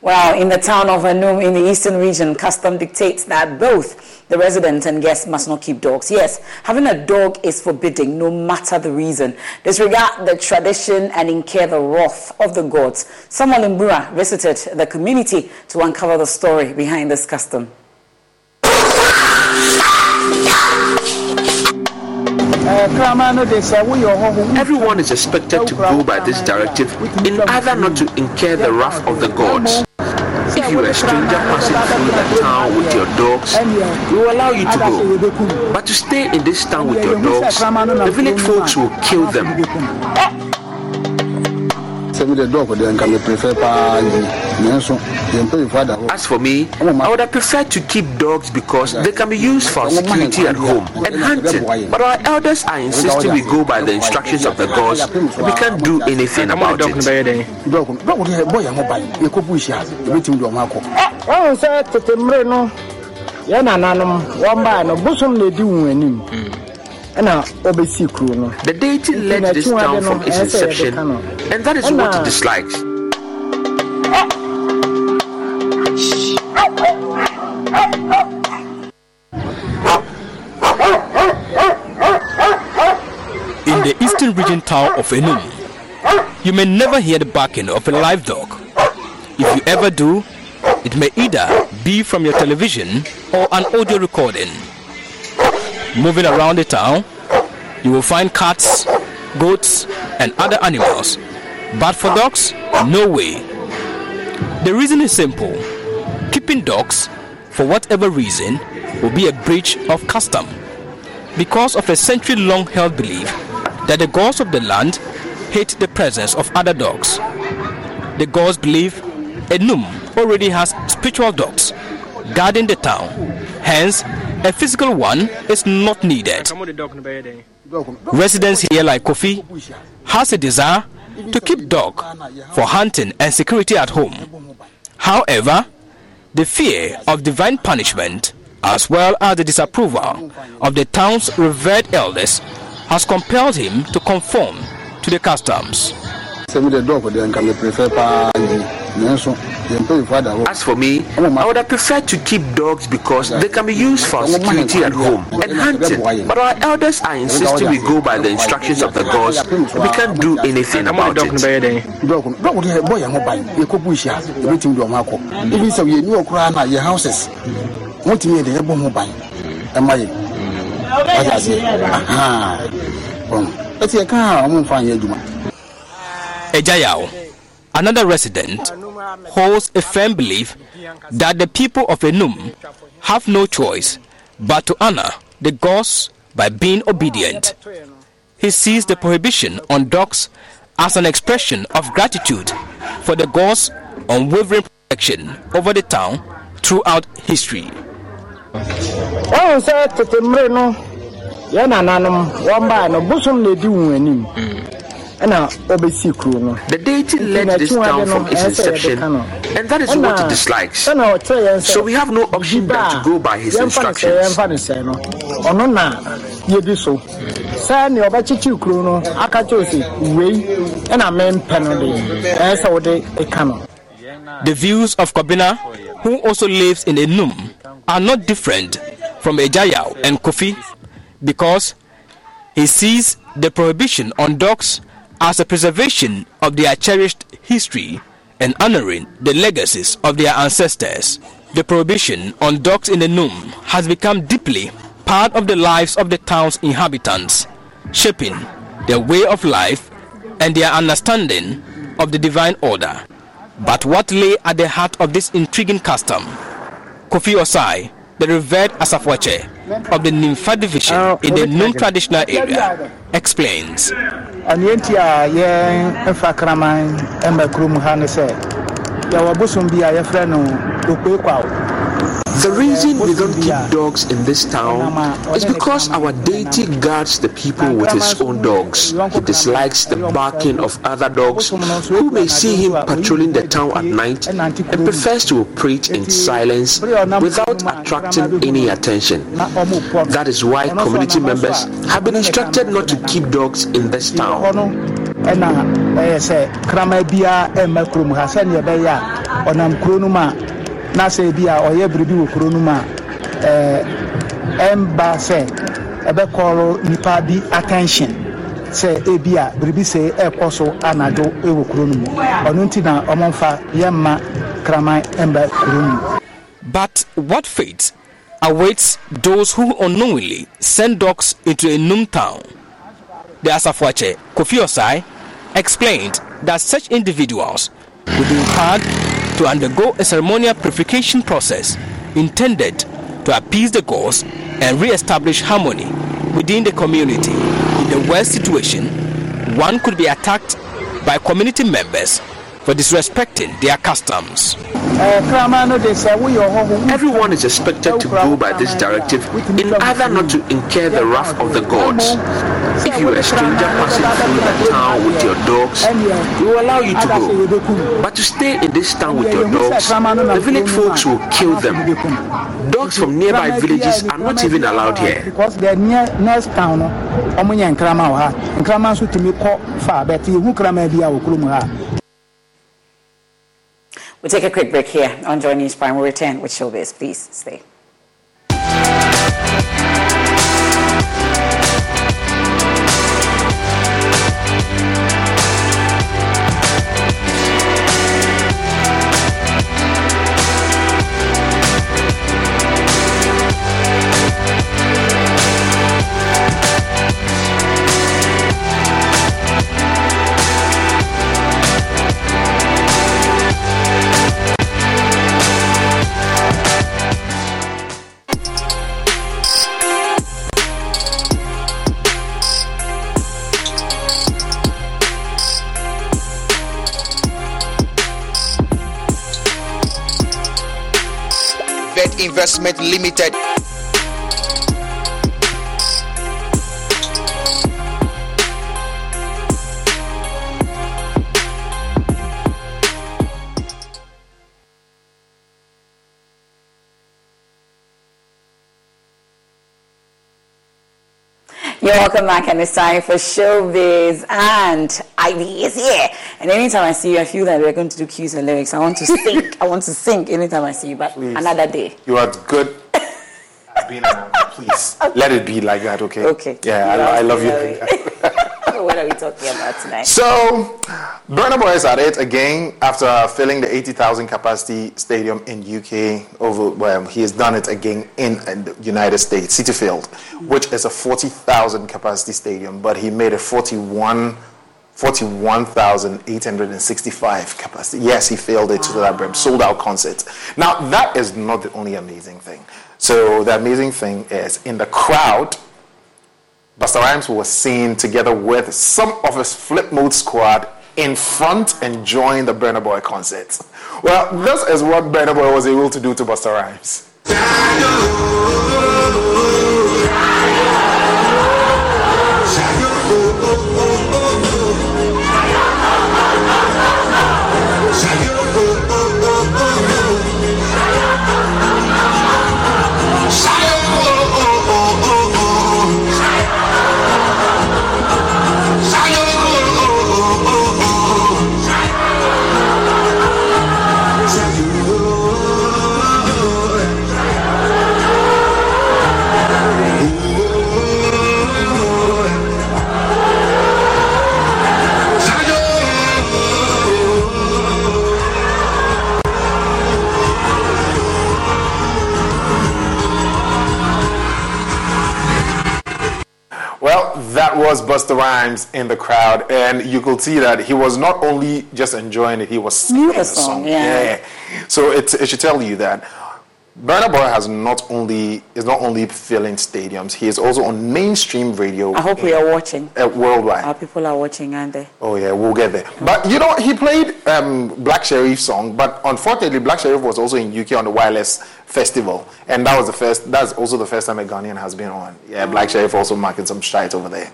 [SPEAKER 1] Well, in the town of Anum in the eastern region, custom dictates that both the residents and guests must not keep dogs. Yes, having a dog is forbidden no matter the reason. Disregard the tradition and incur the wrath of the gods. Samuel Mbura visited the community to uncover the story behind this custom.
[SPEAKER 38] Everyone is expected to go by this directive in order not to incur the wrath of the gods. If you are a stranger passing through the town with your dogs, we will allow you to go. But to stay in this town with your dogs, the village folks will kill them. As for me, I would have preferred to keep dogs because they can be used for security at home and hunting. But our elders are insisting we go by the instructions of the gods. And we can't do anything about it.
[SPEAKER 39] ɔhu sɛ tete mmere no. Yɛn nananom wɔn baa no. Bosom na edi wɔn anim ɛna ɔbɛsi kuro no.
[SPEAKER 38] The deity led this town from its inception, and that is what it dislikes.
[SPEAKER 40] In the eastern region town of Anum, you may never hear the barking of a live dog. If you ever do, it may either be from your television or an audio recording. Moving around the town, you will find cats, goats, and other animals. But for dogs, no way. The reason is simple keeping dogs, for whatever reason, will be a breach of custom because of a century long held belief that the gods of the land hate the presence of other dogs. The gods believe Anum already has spiritual dogs guarding the town. Hence, a physical one is not needed. Residents here, like Kofi, has a desire to keep dog for hunting and security at home. However, the fear of divine punishment, as well as the disapproval of the town's revered elders, has compelled him to conform to the customs.
[SPEAKER 38] As for me, I would have preferred to keep dogs because they can be used for security at home and hunting. But our elders are insisting we go by the instructions of the gods. And we can't do anything about it.
[SPEAKER 39] Even so, you know, crying your houses. What you need, the elbow mobile. Am I? As I say, aha. Let's see, I can't find you.
[SPEAKER 40] Ejayao, another resident, holds a firm belief that the people of Anum have no choice but to honor the gods by being obedient. He sees the prohibition on dogs as an expression of gratitude for the gods' unwavering protection over the town throughout history.
[SPEAKER 39] wɔn ɛna ɔbɛsi kuro no.
[SPEAKER 38] The deity led this town from its inception, and that is what it dislikes. So we have no option but to go by his instructions.
[SPEAKER 39] ɔno na yɛdi so sɛ nea ɔbɛkyekye kuro no aka kyerɛ sɛ wei ɛna mempɛ no de ɛyɛ sɛ wode ɛka no
[SPEAKER 40] The views of Kobina, who also lives in Enum, are not different from Ejayao and Kofi because he sees the prohibition on dogs as a preservation of their cherished history and honoring the legacies of their ancestors. The prohibition on dogs in Anum has become deeply part of the lives of the town's inhabitants, shaping their way of life and their understanding of the divine order. But what lay at the heart of this intriguing custom? Kofi Osai, the revered Asafwache of the Nimfa division in the Num traditional area, explains.
[SPEAKER 39] ɛneɛ nti a yɛmfa kraman ma kurom ha no sɛ yɛwɔ bosom bi a yɛfrɛ no okpee kwaw
[SPEAKER 38] The reason we don't keep dogs in this town is because our deity guards the people with his own dogs. He dislikes the barking of other dogs who may see him patrolling the town at night and prefers to operate in silence without attracting any attention. That is why community members have been instructed not to keep dogs in this town.
[SPEAKER 39] ɛna ɛyɛ eh, sɛ kraman biara ɛmma eh, kurom ha ɛbɛyɛ a ɔnam kuro no mu a na sɛ a ɔyɛ biribi wɔ kuro no mu a ɛmba sɛ ɛbɛkɔɔrɔ nipa bi attention sɛ ebi a biribi sɛ ɛkɔ so anadwo ɛwɔ kuro no mu ɔno nti na ɔmɔmfa yɛmma kraman ɛmba kuro no mu.
[SPEAKER 40] But what fate awaits those who unknowingly send dogs into a Num town? The Asafwache, Kofi Osai, explained that such individuals would be required to undergo a ceremonial purification process intended to appease the gods and re-establish harmony within the community. In the worst situation, one could be attacked by community members for disrespecting their customs.
[SPEAKER 38] Everyone is expected to go by this directive in order not to incur the wrath of the gods. If you are a stranger passing through the town with your dogs, we will allow you to go. But to stay in this town with your dogs, the village folks will kill them. Dogs from nearby villages are not even allowed here.
[SPEAKER 39] because the near next town no ɔmo nyɛ nkrama wɔ ha nkrama nso tumi kɔ fa bɛte ehu kraman
[SPEAKER 1] We'll take a quick break here on Joy News Prime. We'll return with Showbiz. Please stay.
[SPEAKER 41] Investment Limited.
[SPEAKER 1] Welcome back, and it's time for Showbiz. And Ivy is here. And anytime I see you, I feel that we're going to do cues and lyrics. I want to *laughs* sing. I want to sing anytime I see you, but
[SPEAKER 42] Please.
[SPEAKER 1] another day.
[SPEAKER 42] You are good being. Please *laughs* let it be like that, okay?
[SPEAKER 1] Okay.
[SPEAKER 42] Yeah, I, I love you. *laughs* *laughs*
[SPEAKER 1] what are we talking about tonight?
[SPEAKER 42] So, Burna Boy is at it again after filling the 80,000 capacity stadium in UK. Over, well, he has done it again in, in the United States, Citi Field, which is a 40,000 capacity stadium, but he made a 41. 41,865 capacity. Yes, he failed it to that brim. Sold out concert. Now, that is not the only amazing thing. So, the amazing thing is in the crowd, Busta Rhymes was seen together with some of his Flipmode Squad in front enjoying the Burna Boy concert. Well, this is what Burna Boy was able to do to Busta Rhymes. Busta Rhymes in the crowd, and you could see that he was not only just enjoying it, he was singing the
[SPEAKER 1] song,
[SPEAKER 42] song.
[SPEAKER 1] yeah.
[SPEAKER 42] So it, it should tell you that Burna Boy has not only is not only filling stadiums, he is also on mainstream radio.
[SPEAKER 1] I hope we are watching.
[SPEAKER 42] uh, worldwide.
[SPEAKER 1] Our people are watching, aren't they?
[SPEAKER 42] Oh yeah, we'll get there. But you know, he played um, Black Sherif song, but unfortunately, Black Sherif was also in UK on the Wireless Festival, and that was the first. That's also the first time a Ghanaian has been on. Yeah, Black Sherif also marking some strides over there.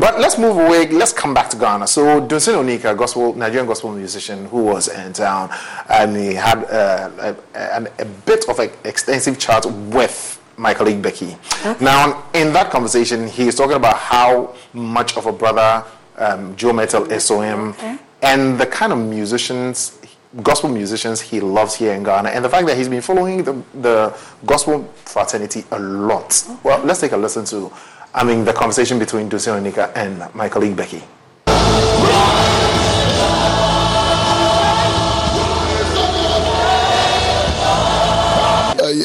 [SPEAKER 42] But let's move away. Let's come back to Ghana. So Dunsin Oyekan, gospel Nigerian gospel musician who was in town, and he had uh, a, a, a bit of an extensive chat with my colleague Becky. Now, in that conversation, he is talking about how much of a brother um, Joe Mettle is to him, and the kind of musicians, gospel musicians he loves here in Ghana, and the fact that he's been following the, the gospel fraternity a lot. Well, let's take a listen to, I mean, the conversation between Dunsin Oyekan and my colleague Becky.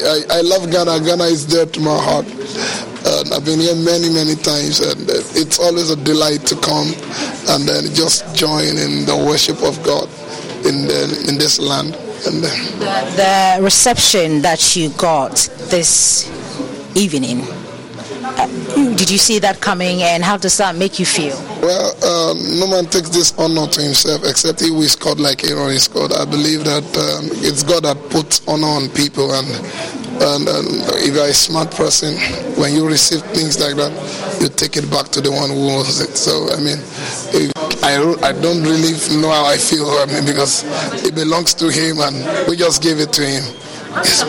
[SPEAKER 43] I, I, love Ghana. Ghana is dear to my heart. And I've been here many, many times, and uh, it's always a delight to come and then just join in the worship of God in the, in this land. And uh,
[SPEAKER 44] the reception that you got this evening. Did you see that coming, and how does that make you feel?
[SPEAKER 43] Well, um, no man takes this honor to himself except he who is called like Aaron is called. I believe that um, it's God that puts honor on people, and, and and if you're a smart person, when you receive things like that, you take it back to the one who owns it. So I mean, if, I I don't really know how I feel. I mean, because it belongs to him, and we just gave it to him.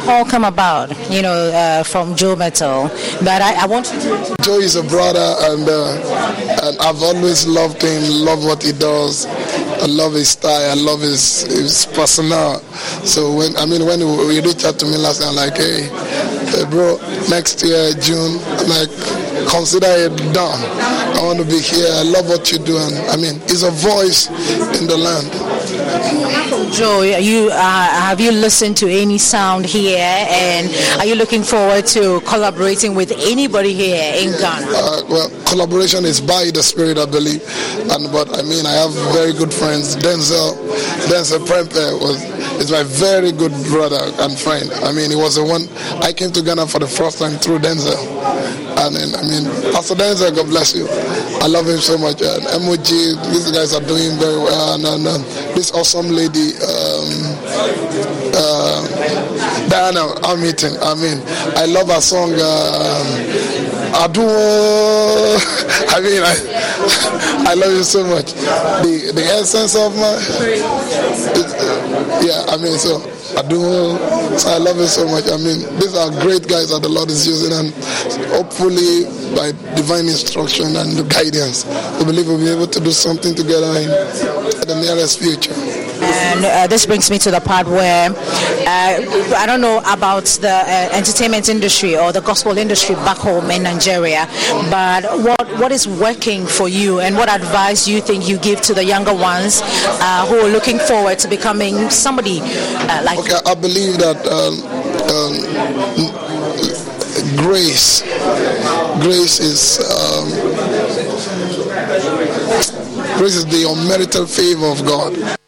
[SPEAKER 44] Call come about? You know, uh, from Joe Mettle. But I, I want to.
[SPEAKER 43] Joe is a brother, and uh, and I've always loved him. Love what he does. I love his style. I love his his personnel. So when I mean when he, he reached out to me last time, I'm like, hey, hey, bro, next year June, I'm like, consider it done. I want to be here. I love what you do, and I mean, he's a voice in the land.
[SPEAKER 44] Joe, you uh, have you listened to any sound here, and are you looking forward to collaborating with anybody here in Ghana?
[SPEAKER 43] Uh, well, collaboration is by the spirit, I believe. And but I mean, I have very good friends. Denzel, Denzel Prempeh was is my very good brother and friend. I mean, he was the one I came to Ghana for the first time through Denzel. And then, I mean, Pastor Denzel, God bless you. I love him so much. And MOG, these guys are doing very well. And, and, this awesome lady, um, uh, Diana meeting. I mean, I love her song. Uh, Adu. *laughs* I mean, I, I love you so much. The the essence of my. yeah, I mean, so I do. So I love you so much. I mean, these are great guys that the Lord is using, and hopefully by divine instruction and the guidance, we believe we'll be able to do something together in the nearest future.
[SPEAKER 44] And uh, this brings me to the part where uh, I don't know about the uh, entertainment industry or the gospel industry back home in Nigeria, but what what is working for you, and what advice do you think you give to the younger ones uh, who are looking forward to becoming somebody uh, like?
[SPEAKER 43] Okay, I believe that. Um, um, grace, grace is um, grace is the unmerited favor of God.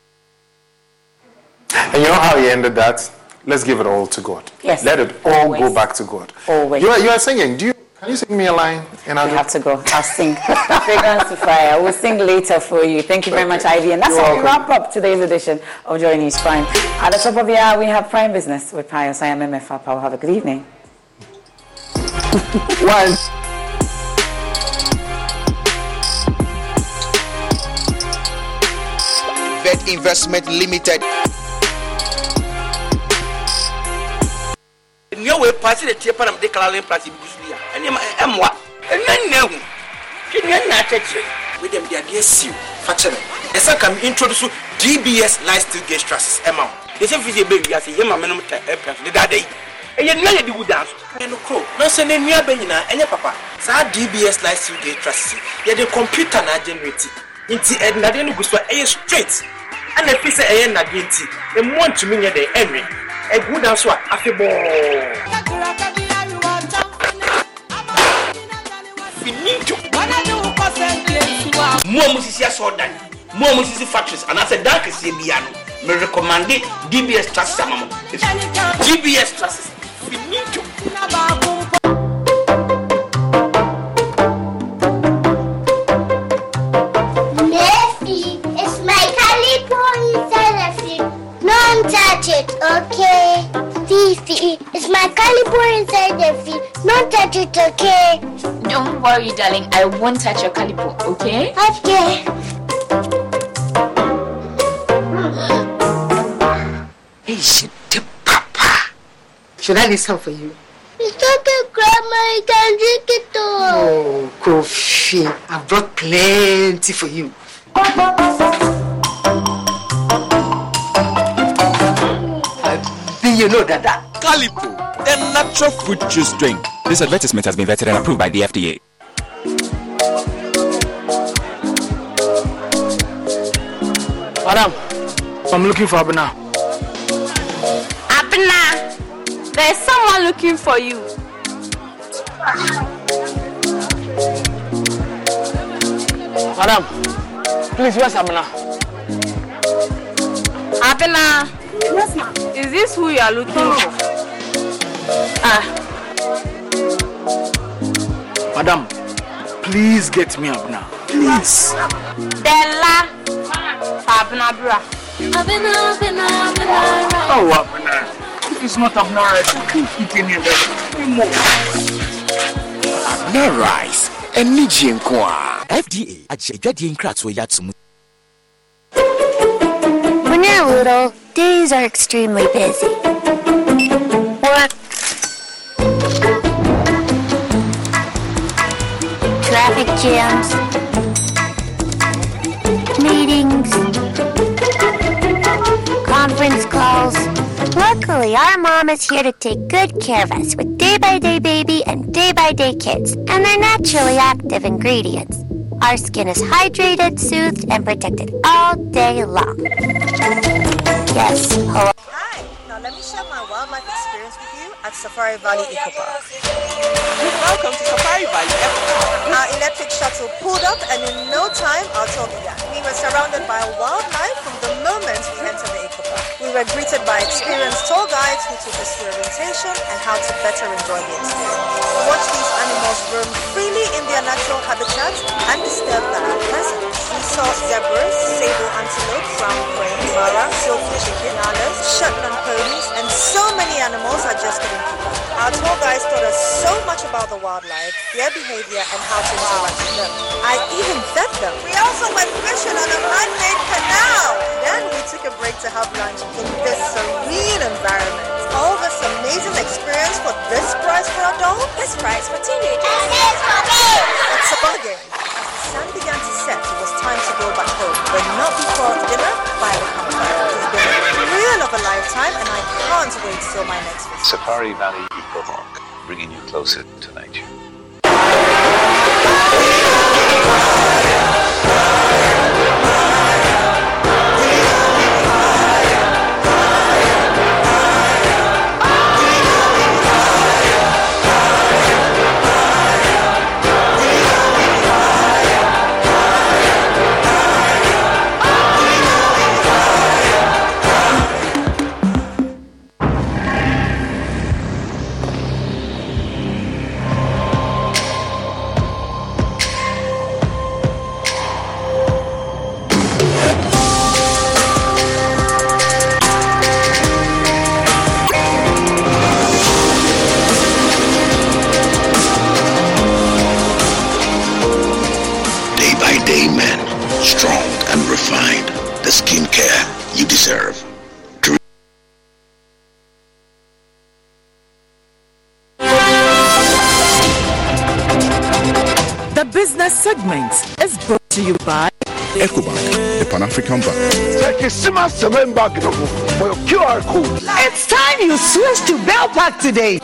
[SPEAKER 42] And you know how he ended that? Let's give it all to God.
[SPEAKER 1] Yes.
[SPEAKER 42] Let it all
[SPEAKER 1] Always.
[SPEAKER 42] go back to God.
[SPEAKER 1] Always.
[SPEAKER 42] You are, you are singing. Do you? Can you sing me a line? And
[SPEAKER 1] I have to go. I'll sing. *laughs* Fragrance to Fire. We'll sing later for you. Thank you very much, Ivy. And that's
[SPEAKER 42] You're
[SPEAKER 1] how we
[SPEAKER 42] welcome.
[SPEAKER 1] wrap up today's edition of Joy News Prime. At the top of the hour, we have Prime Business with Pius. I am MF Power. Have a good evening. *laughs*
[SPEAKER 33] One.
[SPEAKER 41] Bet Investment Limited.
[SPEAKER 20] nea wɔ paase de tie panam de kala lɛn paase bi gusu ya ɛnneɛma ɛmoa ɛnua nna ehu kí nua nna atɛkyerɛ
[SPEAKER 45] wei dɛm de adeɛ siw fakyɛ no ɛsɛ ka mi introduce dbs light steel gauge trusses ɛma wo
[SPEAKER 20] yɛsɛ fisi ebe wia se yɛ maame nom ta ɛpɛ so deda ada yi ɛyɛ nua yɛ de wu dan. So.
[SPEAKER 45] ɛnu kuro n'asɛ ne nua bɛ nyinaa ɛnyɛ papa. Saa dbs light steel gauge trusses yɛde kɔmputa na agyɛnrɛti nti ɛnadeɛ no gu so a ɛyɛ straight. Ɛna efi sɛ ɛyɛ nnadeɛ nti emu ntumi nyɛ dɛ ɛnwɛ ɛgu da so a afebɔɔ finito mo a musisi asɔɔdan mo a musisi factories anaasɛ dan kɛseɛ bia no merecommande dbs traces ama mo dbs traces finito
[SPEAKER 46] touch it, okay? Fifi, it's my calipo inside of you. Don't touch it, okay?
[SPEAKER 47] Don't worry, darling. I won't touch your calipo, okay?
[SPEAKER 46] Okay.
[SPEAKER 48] Hey, shit, papa. Should I listen for you?
[SPEAKER 46] It's okay, Grandma. You can drink it all.
[SPEAKER 48] Oh, coffee. I've brought plenty for you. You know that. that.
[SPEAKER 49] Calipo, the natural fruit juice drink. This advertisement has been vetted and approved by the FDA.
[SPEAKER 39] Madam, I'm looking for Abena.
[SPEAKER 50] Abna, there's someone looking for you.
[SPEAKER 39] Madam, please, where's Abena?
[SPEAKER 50] Abna, is this who you are looking for?
[SPEAKER 39] Ah. Madam, please get me Abena. Please.
[SPEAKER 50] Della, Abna bra.
[SPEAKER 39] Oh, Abena. If it's not Abena rice, I can't eat any of that. Three more.
[SPEAKER 49] Abner rice, ɛne gye nko a. FDA agye adwadeɛ nkratoɔ yi ato mu.
[SPEAKER 46] When you're little, days are extremely busy. Work, traffic jams, meetings, conference calls. Luckily, our mom is here to take good care of us with day by day baby and day by day kids and their naturally active ingredients. Our skin is hydrated, soothed, and protected all day long. Yes, hello.
[SPEAKER 51] Hi, now let me share my wildlife experience with you at Safari Valley Eco Park. Welcome to Safari Valley Eco Park. Our electric shuttle pulled up and in no time, tell you that, we were surrounded by wildlife from the moment we entered the Eco Park. We were greeted by experienced tour guides who took us through orientation and how to better enjoy the experience. Watch these animals roam freely in their natural habitat undisturbed by our presence. We saw zebras, sable antelope, brown crane, mara, tofu chicken, nyalas, Shetland ponies, and so many animals I just up. Our tour guides taught us so much about the wildlife, their behavior, and how to interact with them. I even fed them. We also went fishing on a man-made canal. Then we took a break to have lunch in this serene environment. All this amazing experience for this price for adults? This price for teenagers. And this for kids. It's a bargain. As the sun began to set, it was time to go back home, but not before dinner by the campfire. Of a lifetime, and I can't wait till my next visit.
[SPEAKER 52] Safari Valley Eco Park, bringing you closer to nature.
[SPEAKER 53] The skincare you deserve.
[SPEAKER 32] The business segment is brought to you by
[SPEAKER 54] Ecobank, the Pan African Bank.
[SPEAKER 32] for your QR code. It's time you switch to Bell Pack today.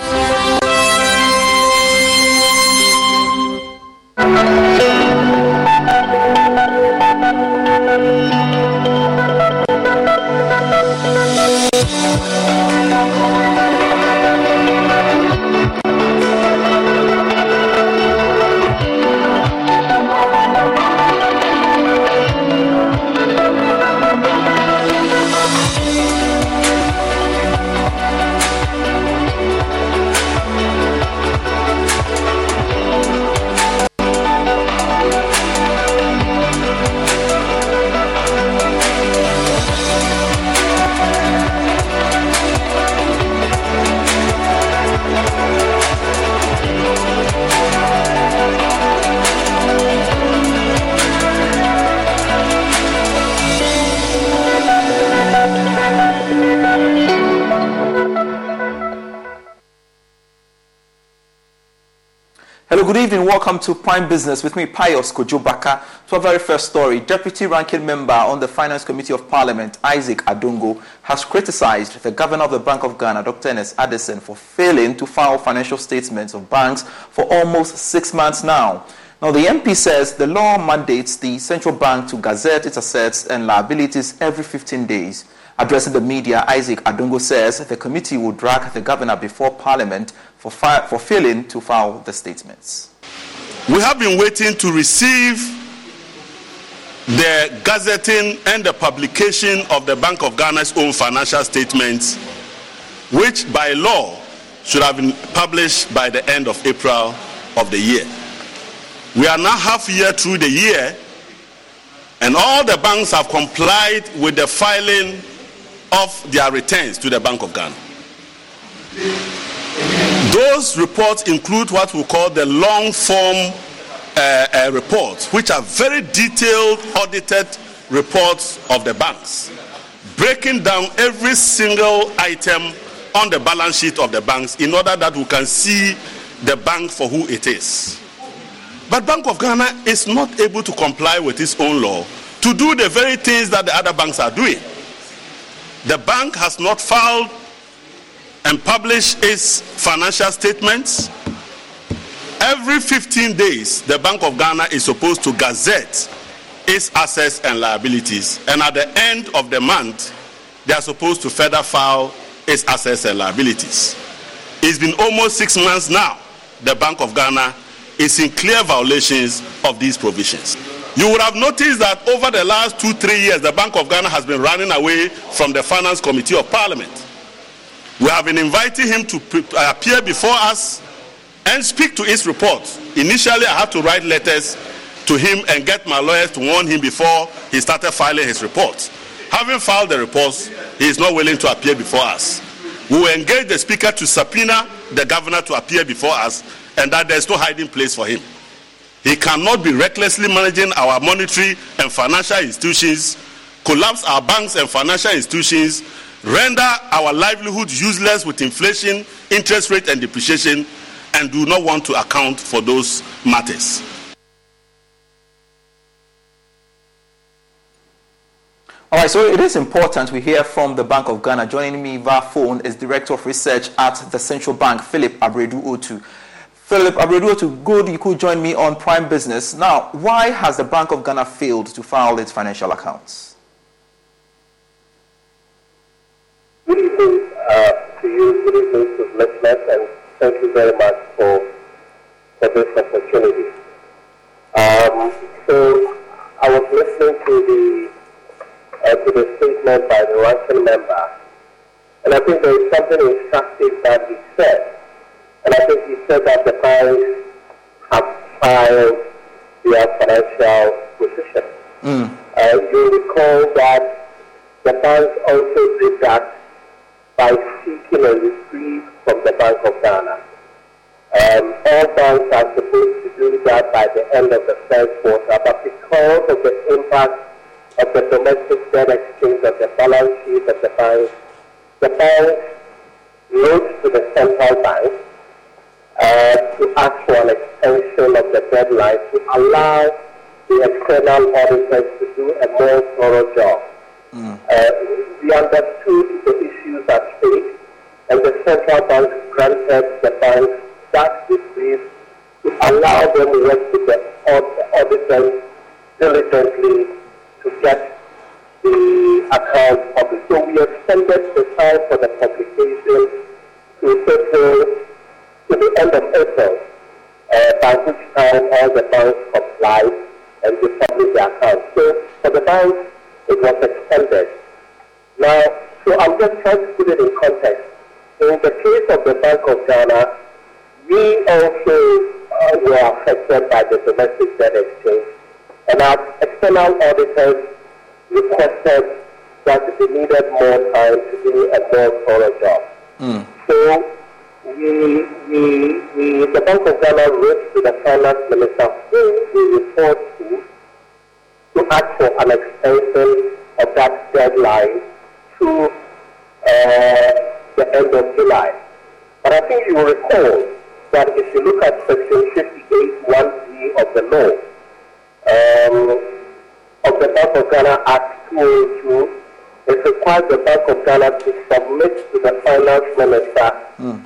[SPEAKER 55] Welcome to Prime Business with me, Pius Kojo Baka. To our very first story, Deputy Ranking Member on the Finance Committee of Parliament, Isaac Adongo, has criticized the Governor of the Bank of Ghana, Dr. Ernest Addison, for failing to file financial statements of banks for almost six months now. Now, the MP says the law mandates the central bank to gazette its assets and liabilities every 15 days. Addressing the media, Isaac Adongo says the committee will drag the governor before Parliament for, fi- for failing to file the statements.
[SPEAKER 56] We have been waiting to receive the gazetting and the publication of the Bank of Ghana's own financial statements, which by law should have been published by the end of April of the year. We are now half year through the year, and all the banks have complied with the filing of their returns to the Bank of Ghana. Those reports include what we call the long form uh, uh, reports, which are very detailed, audited reports of the banks, breaking down every single item on the balance sheet of the banks in order that we can see the bank for who it is. But Bank of Ghana is not able to comply with its own law to do the very things that the other banks are doing. The bank has not filed and publish its financial statements. Every 15 days, the Bank of Ghana is supposed to gazette its assets and liabilities. And at the end of the month, they are supposed to further file its assets and liabilities. It's been almost six months now. The Bank of Ghana is in clear violations of these provisions. You would have noticed that over the last two, three years, the Bank of Ghana has been running away from the Finance Committee of Parliament. We have been inviting him to pre- uh, appear before us and speak to his report. Initially, I had to write letters to him and get my lawyers to warn him before he started filing his report. having filed the reports, he is not willing to appear before us. We will engage the Speaker to subpoena the governor to appear before us, and that there is no hiding place for him. He cannot be recklessly managing our monetary and financial institutions, collapse our banks and financial institutions, render our livelihood useless with inflation, interest rate, and depreciation, and do not want to account for those matters.
[SPEAKER 55] All right, so it is important we hear from the Bank of Ghana. Joining me via phone is Director of Research at the Central Bank, Philip Abradu-Otoo. Philip Abradu-Otoo, good you could join me on Prime Business. Now, why has the Bank of Ghana failed to file its financial accounts?
[SPEAKER 57] Good evening uh, to you, good evening to listeners, and thank you very much for, for this opportunity. Um, so, I was listening to the uh, to the statement by the Russian member. And I think there is something instructive that he said. And I think he said that the banks have filed their financial position. Mm. Uh, you recall that the banks also did that by seeking a reprieve from the Bank of Ghana. Um, all banks are supposed to do that by the end of the first quarter, but because of the impact of the domestic debt exchange of the balance sheet of the bank, the bank wrote to the central bank uh, to ask for an extension of the deadline to allow the external auditors to do a more thorough job. Mm. Uh, we understood the issues at stake, and the central bank granted the bank that reprieve to allow them to work with the auditors diligently to get the account published. So we extended the time for the publication to April, to the end of April, uh, by which time all the banks complied and they published their accounts. So for the banks, it was extended. Now, so I'm just trying to put it in context. In the case of the Bank of Ghana, we also uh, were affected by the domestic debt exchange and our external auditors requested that they needed more time to do a more thorough job. Mm. So we, we, we, the Bank of Ghana wrote to the finance minister who we report to to ask for an extension of that deadline to uh, the end of July. But I think you will recall that if you look at section 58 1 of the law, um, of the Bank of Ghana Act 202, it requires the Bank of Ghana to submit to the finance minister. Mm.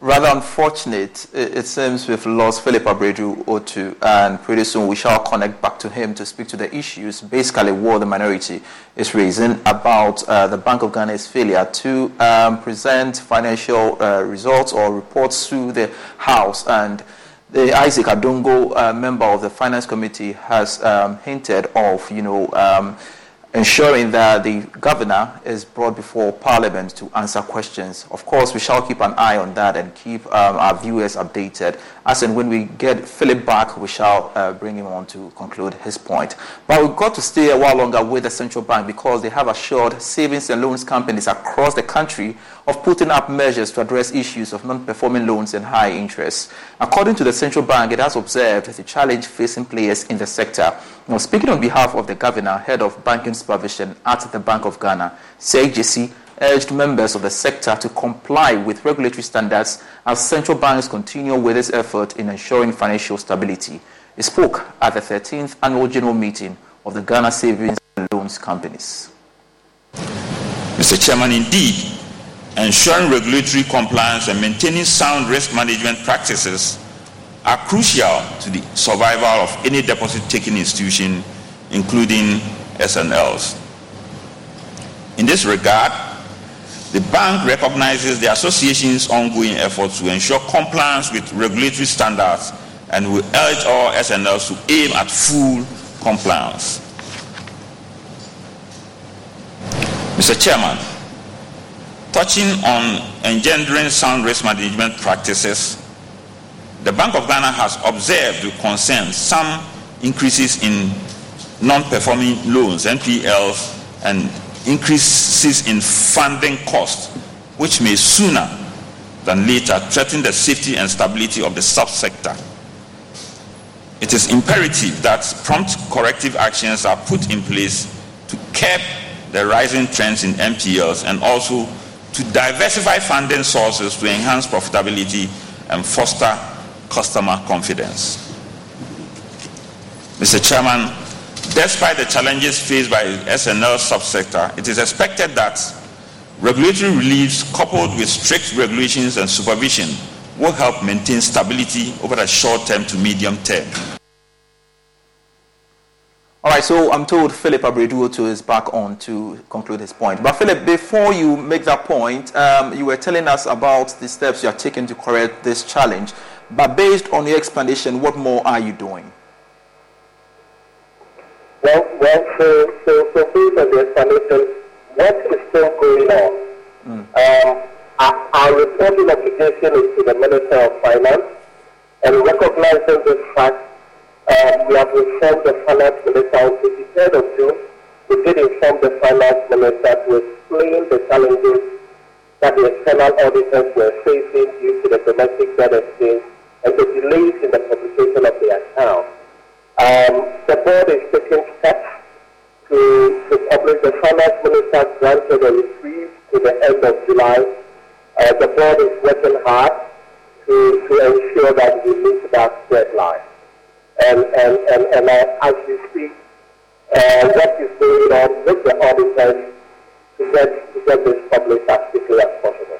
[SPEAKER 55] Rather unfortunate, it, seems we've lost Philip Abredu Otu, and pretty soon we shall connect back to him to speak to the issues, basically what the minority is raising about uh, the Bank of Ghana's failure to um, present financial uh, results or reports to the House. And the Isaac Adongo, uh, member of the Finance Committee, has um, hinted of, you know, um, ensuring that the governor is brought before Parliament to answer questions. Of course, we shall keep an eye on that and keep um, our viewers updated. As and when we get Philip back, we shall uh, bring him on to conclude his point. But we've got to stay a while longer with the central bank because they have assured savings and loans companies across the country of putting up measures to address issues of non-performing loans and high interest. According to the central bank, it has observed the challenge facing players in the sector. Now, speaking on behalf of the governor, head of banking supervision at the Bank of Ghana, Gyasi, urged members of the sector to comply with regulatory standards as central banks continue with its effort in ensuring financial stability. He spoke at the 13th annual general meeting of the Ghana Savings and Loans Companies.
[SPEAKER 58] Mr. Chairman, indeed, ensuring regulatory compliance and maintaining sound risk management practices are crucial to the survival of any deposit taking institution, including SNLs. In this regard, the bank recognizes the association's ongoing efforts to ensure compliance with regulatory standards and will urge all SNLs to aim at full compliance. Mr. Chairman, touching on engendering sound risk management practices, the Bank of Ghana has observed with concern some increases in non-performing loans, NPLs, and increases in funding costs, which may sooner than later threaten the safety and stability of the subsector. It is imperative that prompt corrective actions are put in place to curb the rising trends in NPLs and also to diversify funding sources to enhance profitability and foster customer confidence. Mr. Chairman, despite the challenges faced by SNL subsector, it is expected that regulatory reliefs coupled with strict regulations and supervision will help maintain stability over the short term to medium term.
[SPEAKER 55] All right, so I'm told Philip Abradu-Otoo is back on to conclude his point. But Philip, before you make that point, um, you were telling us about the steps you are taking to correct this challenge. But based on your explanation, what more are you doing?
[SPEAKER 57] Well, well, so, so, so based on the explanation, what is still going on? Mm. Um, our, our reporting obligation is to the Minister of Finance, and recognizing this fact, um, we have informed the Finance Minister on the 23rd of June. We did inform the Finance Minister to explain the challenges that the external auditors were facing due to the domestic debt exchange and the delays in the publication of the account. Um, the board is taking steps to, to publish the finance minister granted a reprieve to the end of July. Uh, the board is working hard to, to ensure that we meet that deadline. And, and, and, and uh, as we speak, uh, what is going on with the auditors to get, to get this published as quickly as possible.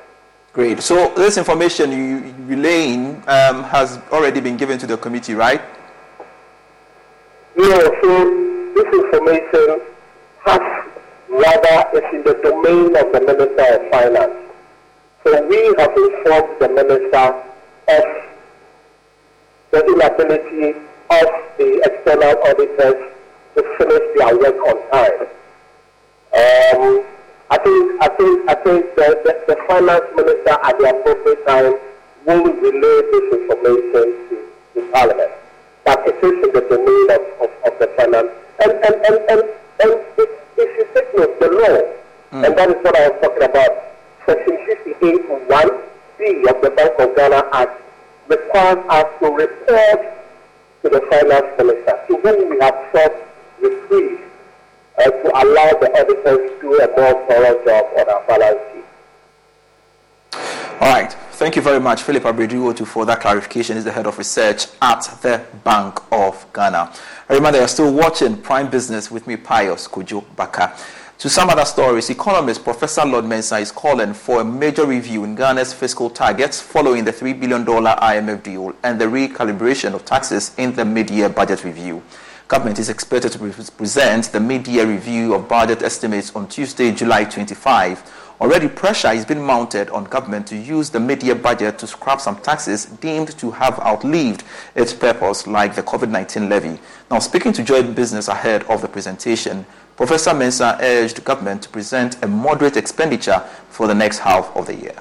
[SPEAKER 55] Great. So this information you relaying um, has already been given to the committee, right?
[SPEAKER 57] No, so this information has rather is in the domain of the Minister of Finance. So we have informed the Minister of the inability of the external auditors to finish their work on time. Um, I think I think I think the, the, the finance minister at the appropriate time will relay this information to, to Parliament that it is in the domain of, of, of the finance. And, and, and, and, and if, if you take note, the law, mm. and that is what I was talking about, Section 58.1b of the Bank of Ghana Act requires us to report to the minister, to whom we have sought reprieve uh, to allow the auditors to do a more thorough job on our balance sheet.
[SPEAKER 55] All right. Thank you very much, Philip Abradu-Otoo, for that clarification. He's the head of research at the Bank of Ghana. I reminder you're still watching Prime Business with me, Pius Kojo Baka. To some other stories, economist Professor Lord Mensah is calling for a major review in Ghana's fiscal targets following the $3 billion IMF deal and the recalibration of taxes in the mid-year budget review. Government is expected to present the mid-year review of budget estimates on Tuesday, July 25. Already pressure is being mounted on government to use the mid-year budget to scrap some taxes deemed to have outlived its purpose, like the COVID-19 levy. Now, speaking to Joy Business ahead of the presentation, Professor Mensah urged government to present a moderate expenditure for the next half of the year.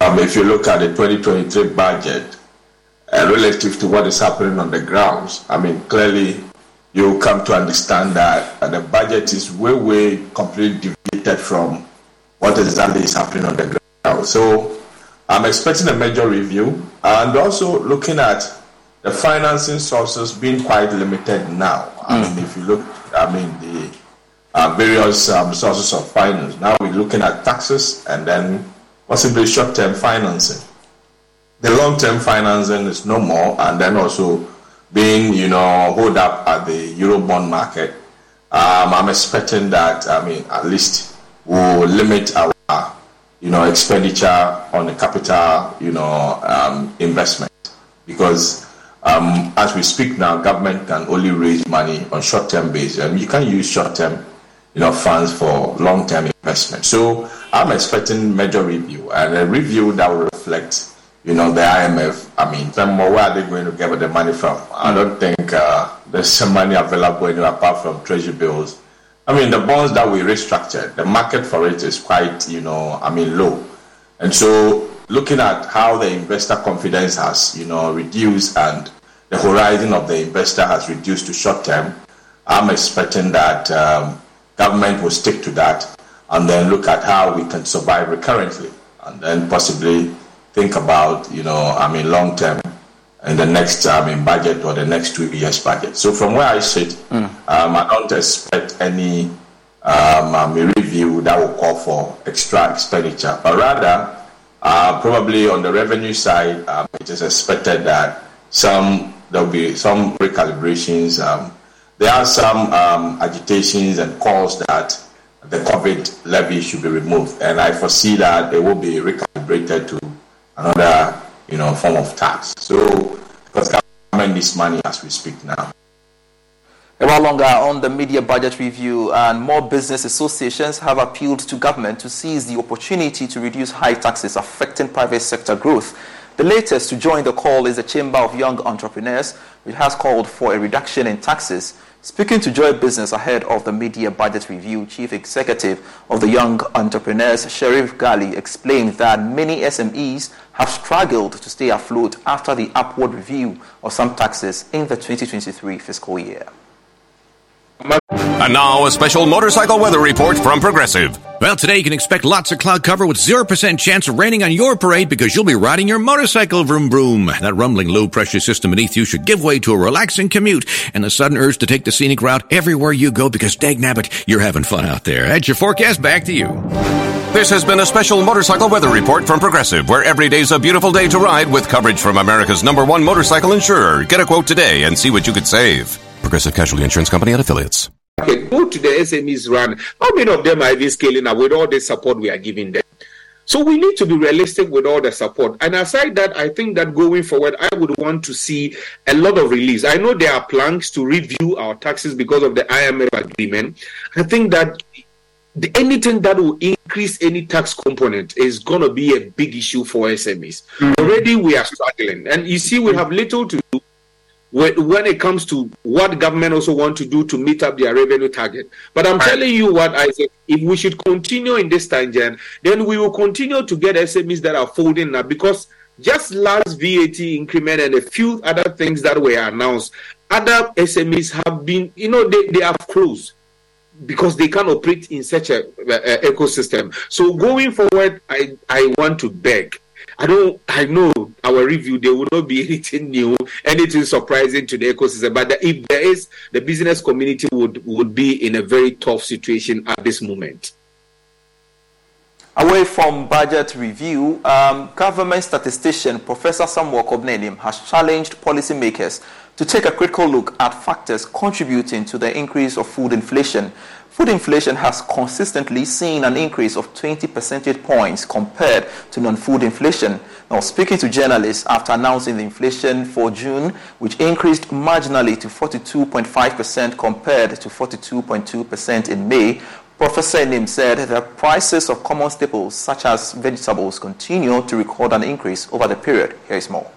[SPEAKER 59] Um, if you look at the 2023 budget, uh, relative to what is happening on the grounds, I mean, clearly you come to understand that the budget is way, way completely deviated from what exactly is happening on the ground. So I'm expecting a major review and also looking at the financing sources being quite limited now. I mm. mean, if you look, I mean, the uh, various um, sources of finance. Now we're looking at taxes and then possibly short-term financing. The long-term financing is no more, and then also being, you know, hold up at the Eurobond market, um, I'm expecting that, I mean, at least we'll limit our, you know, expenditure on the capital, you know, um, investment. Because um, as we speak now, government can only raise money on short-term basis. you can use short-term, you know, funds for long-term investment. So I'm expecting major review and a review that will reflect you know, the IMF, I mean, where are they going to get the money from? I don't think uh, there's some money available apart from treasury bills. I mean, the bonds that we restructured, the market for it is quite, you know, I mean, low. And so looking at how the investor confidence has, you know, reduced and the horizon of the investor has reduced to short term, I'm expecting that um, government will stick to that and then look at how we can survive recurrently and then possibly think about, you know, I mean, long term in the next, I mean, budget or the next two years budget. So from where I sit, mm. um, I don't expect any um, um, review that will call for extra expenditure, but rather, uh, probably on the revenue side, um, it is expected that some there will be some recalibrations. Um, there are some um, agitations and calls that the COVID levy should be removed, and I foresee that it will be recalibrated to another, you know, form of tax. So, because government needs money as we speak now.
[SPEAKER 55] A while longer on the mid-year budget review, and more business associations have appealed to government to seize the opportunity to reduce high taxes affecting private sector growth. The latest to join the call is the Chamber of Young Entrepreneurs, which has called for a reduction in taxes. Speaking to Joy Business ahead of the mid-year budget review, Chief Executive of the Young Entrepreneurs, Sharif Gali, explained that many SMEs have struggled to stay afloat after the upward review of some taxes in the 2023 fiscal year.
[SPEAKER 60] And now a special motorcycle weather report from Progressive.
[SPEAKER 61] Well, today you can expect lots of cloud cover with 0% chance of raining on your parade because you'll be riding your motorcycle vroom vroom. That rumbling low pressure system beneath you should give way to a relaxing commute and the sudden urge to take the scenic route everywhere you go because dagnabbit, you're having fun out there. That's your forecast. Back to you.
[SPEAKER 60] This has been a special motorcycle weather report from Progressive, where every day's a beautiful day to ride with coverage from America's number one motorcycle insurer. Get a quote today and see what you could save. Progressive Casualty Insurance Company and affiliates.
[SPEAKER 62] Okay, go to the SMEs run. How many of them are even scaling up with all the support we are giving them? So we need to be realistic with all the support. And aside that, I think that going forward, I would want to see a lot of release. I know there are plans to review our taxes because of the IMF agreement. I think that the, anything that will increase any tax component is going to be a big issue for SMEs. Mm-hmm. Already we are struggling. And you see, we have little to do when it comes to what government also want to do to meet up their revenue target. But I'm telling you what, Isaac, if we should continue in this tangent, then we will continue to get SMEs that are folding now because just last VAT increment and a few other things that were announced, other SMEs have been, you know, they, they have closed because they can't operate in such a ecosystem. So going forward, I, I want to beg I don't. I know our review there will not be anything new, anything surprising to the ecosystem. But if there is, the business community would would be in a very tough situation at this moment.
[SPEAKER 55] Away from budget review, um, government statistician Professor Samuel Kobina Annim has challenged policymakers to take a critical look at factors contributing to the increase of food inflation Food inflation has consistently seen an increase of 20 percentage points compared to non-food inflation. Now, speaking to journalists after announcing the inflation for June, which increased marginally to 42.5% compared to 42.2% in May, Professor Annim said that prices of common staples such as vegetables continue to record an increase over the period. Here is more.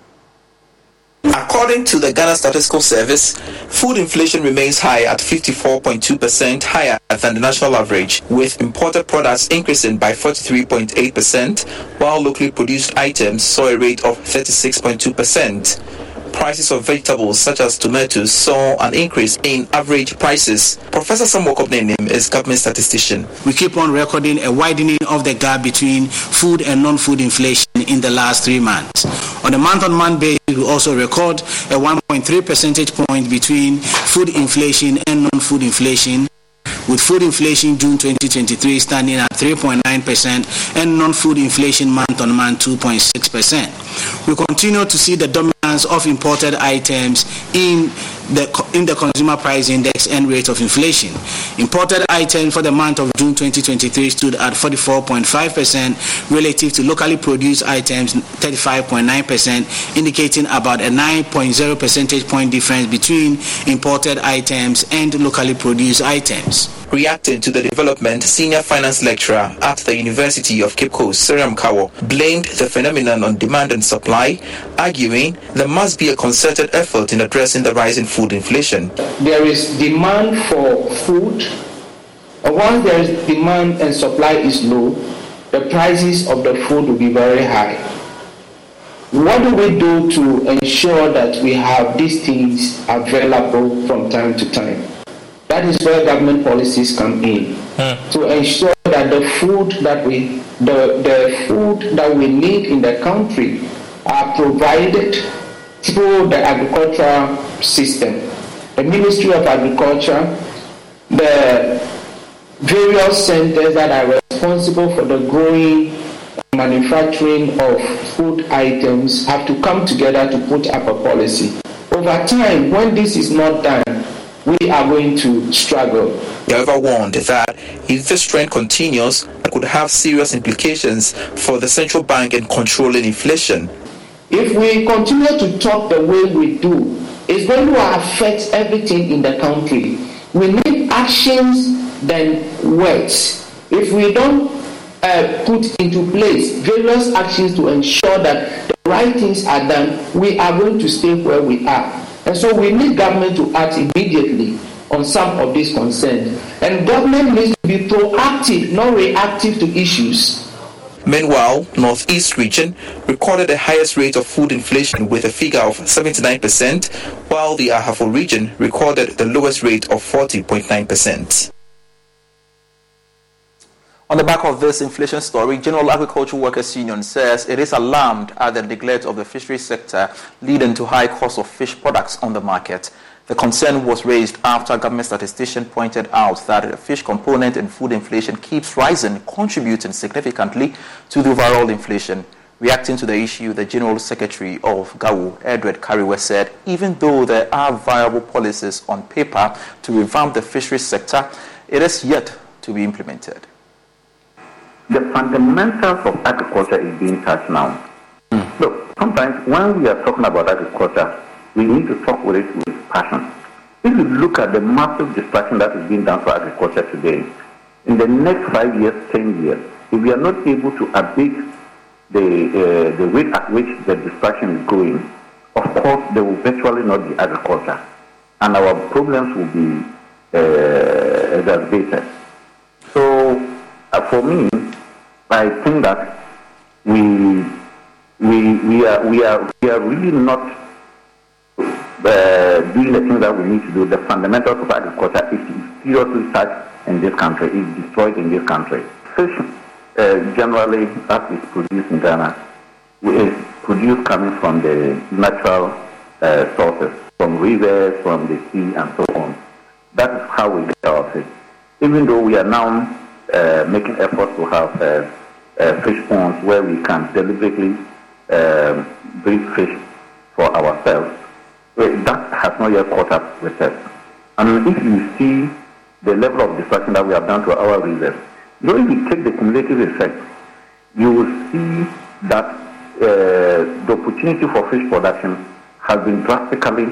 [SPEAKER 55] According to the Ghana Statistical Service, food inflation remains high at 54.2% higher than the national average, with imported products increasing by 43.8%, while locally produced items saw a rate of 36.2% prices of vegetables such as tomatoes saw an increase in average prices. Professor Samuel Kobina Annim is government statistician.
[SPEAKER 63] We keep on recording a widening of the gap between food and non-food inflation in the last three months. On a month-on-month basis, we also record a 1.3 percentage point between food inflation and non-food inflation with food inflation June 2023 standing at 3.9% and non-food inflation month-on-month 2.6%. We continue to see the dominance of imported items in the, in the consumer price index and rate of inflation. Imported items for the month of June 2023 stood at 44.5% relative to locally produced items 35.9%, indicating about a 9.0 percentage point difference between imported items and locally produced items.
[SPEAKER 55] Reacting to the development, senior finance lecturer at the University of Cape Coast, Siriam Kawo, blamed the phenomenon on demand and supply, arguing there must be a concerted effort in addressing the rising food inflation.
[SPEAKER 64] There is demand for food, once there is demand and supply is low, the prices of the food will be very high. What do we do to ensure that we have these things available from time to time?
[SPEAKER 5] That is where government policies come in hmm. to ensure that the food that we the, the food that we need in the country are provided through the agricultural system. The Ministry of Agriculture, the various centers that are responsible for the growing and manufacturing of food items have to come together to put up a policy. Over time, when this is not done, we are going to struggle.
[SPEAKER 55] They however warned that if this trend continues, it could have serious implications for the central bank in controlling inflation.
[SPEAKER 5] If we continue to talk the way we do, it's going to affect everything in the country. We need actions than words. If we don't uh, put into place various actions to ensure that the right things are done, we are going to stay where we are. And so we need government to act immediately on some of these concerns. And government needs to be proactive, not reactive to issues.
[SPEAKER 55] Meanwhile, Northeast region recorded the highest rate of food inflation with a figure of 79%, while the Ahafo region recorded the lowest rate of 40.9%. On the back of this inflation story, General Agricultural Workers Union says it is alarmed at the neglect of the fisheries sector, leading to high cost of fish products on the market. The concern was raised after government statistician pointed out that the fish component in food inflation keeps rising, contributing significantly to the overall inflation. Reacting to the issue, the General Secretary of GAWU, Edward Kareweh, said even though there are viable policies on paper to revamp the fisheries sector, it is yet to be implemented
[SPEAKER 65] the fundamentals of agriculture is being touched now. Mm. Look, sometimes when we are talking about agriculture, we need to talk with it with passion. If you look at the massive destruction that is being done for agriculture today, in the next five years, ten years, if we are not able to abate the uh, the rate at which the destruction is going, of course there will virtually not be agriculture, and our problems will be uh, exacerbated. So, uh, for me, I think that we we we are we are we are really not uh, doing the things that we need to do. The fundamentals of agriculture is seriously touched in this country, is destroyed in this country. Fish uh, generally, that is produced in Ghana, is produced coming from the natural uh, sources, from rivers, from the sea, and so on. That is how we get our fish. Even though we are now uh, making efforts to have uh, uh, fish ponds where we can deliberately uh, breed fish for ourselves. That has not yet caught up with us. And if you see the level of destruction that we have done to our rivers, you if you take the cumulative effect, you will see that uh, the opportunity for fish production has been drastically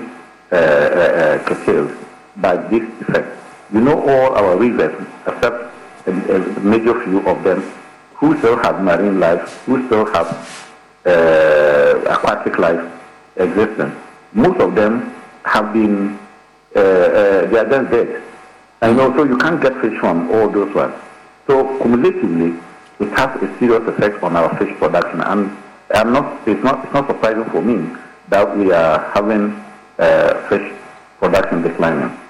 [SPEAKER 65] uh, uh, uh curtailed by this effect. You know, all our rivers, except a, a major few of them, who still have marine life, who still have uh, aquatic life existence. Most of them have been, uh, uh, they are dead. And also you can't get fish from all those ones. So cumulatively, it has a serious effect on our fish production. And I'm not, it's, not, it's not surprising for me that we are having uh, fish production declining.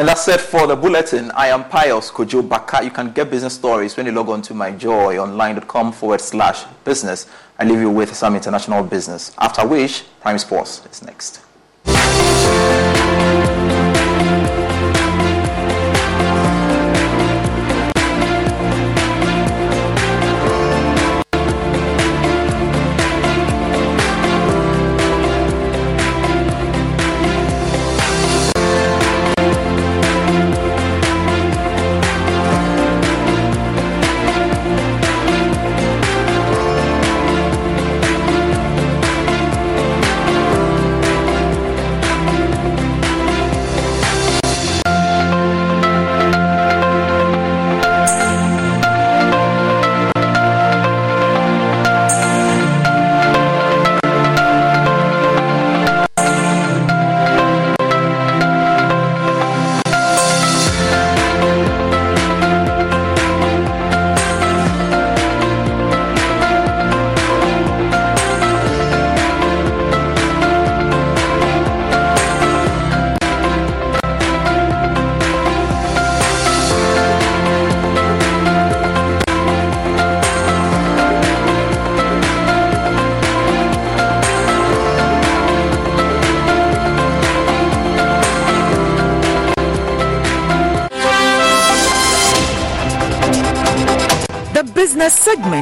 [SPEAKER 55] And that's it for the bulletin. I am Pius Kojo Baka. You can get business stories when you log on to myjoyonline.com forward slash business. I leave you with some international business. After which, Prime Sports is next.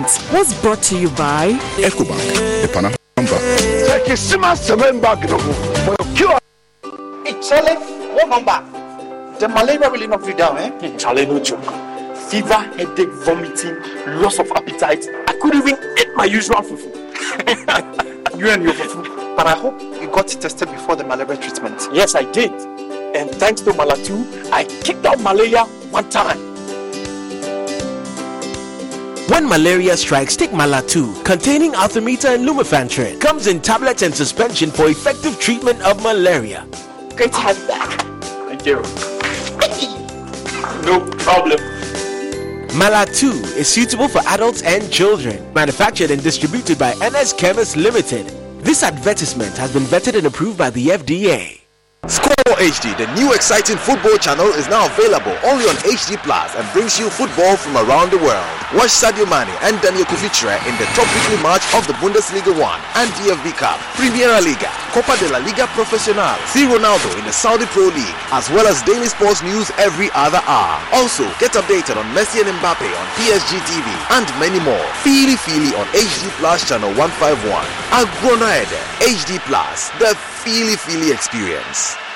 [SPEAKER 66] Segment was brought to you by
[SPEAKER 9] Ecobank, the Pan African Bank.
[SPEAKER 65] Hey, Charlie, what number? The malaria will not be down, eh? Charlie, no joke. Fever, headache, vomiting, loss of appetite. I couldn't even eat my usual fufu. *laughs* you and your fufu. But I hope you got tested before the malaria treatment. Yes, I did. And thanks to Malatu, I kicked out malaria one time.
[SPEAKER 67] When malaria strikes, take Malatu, containing artemether and lumefantrine. Comes in tablets and suspension for effective treatment of malaria.
[SPEAKER 65] Great to have you back. Thank you. no problem.
[SPEAKER 67] Malatu is suitable for adults and children. Manufactured and distributed by Ernest Chemist Limited. This advertisement has been vetted and approved by the FDA.
[SPEAKER 68] Score HD, the new exciting football channel, is now available only on HD Plus and brings you football from around the world. Watch Sadio Mane and Daniel Kufitre in the top weekly match of the Bundesliga 1 and DFB Cup, Primera Liga, Copa de la Liga Profesional. See Ronaldo in the Saudi Pro League, as well as daily sports news every other hour. Also, get updated on Messi and Mbappe on PSG TV and many more. Feely Feely on HD Plus channel 151. Agronaede, HD Plus, the Feely Feely experience.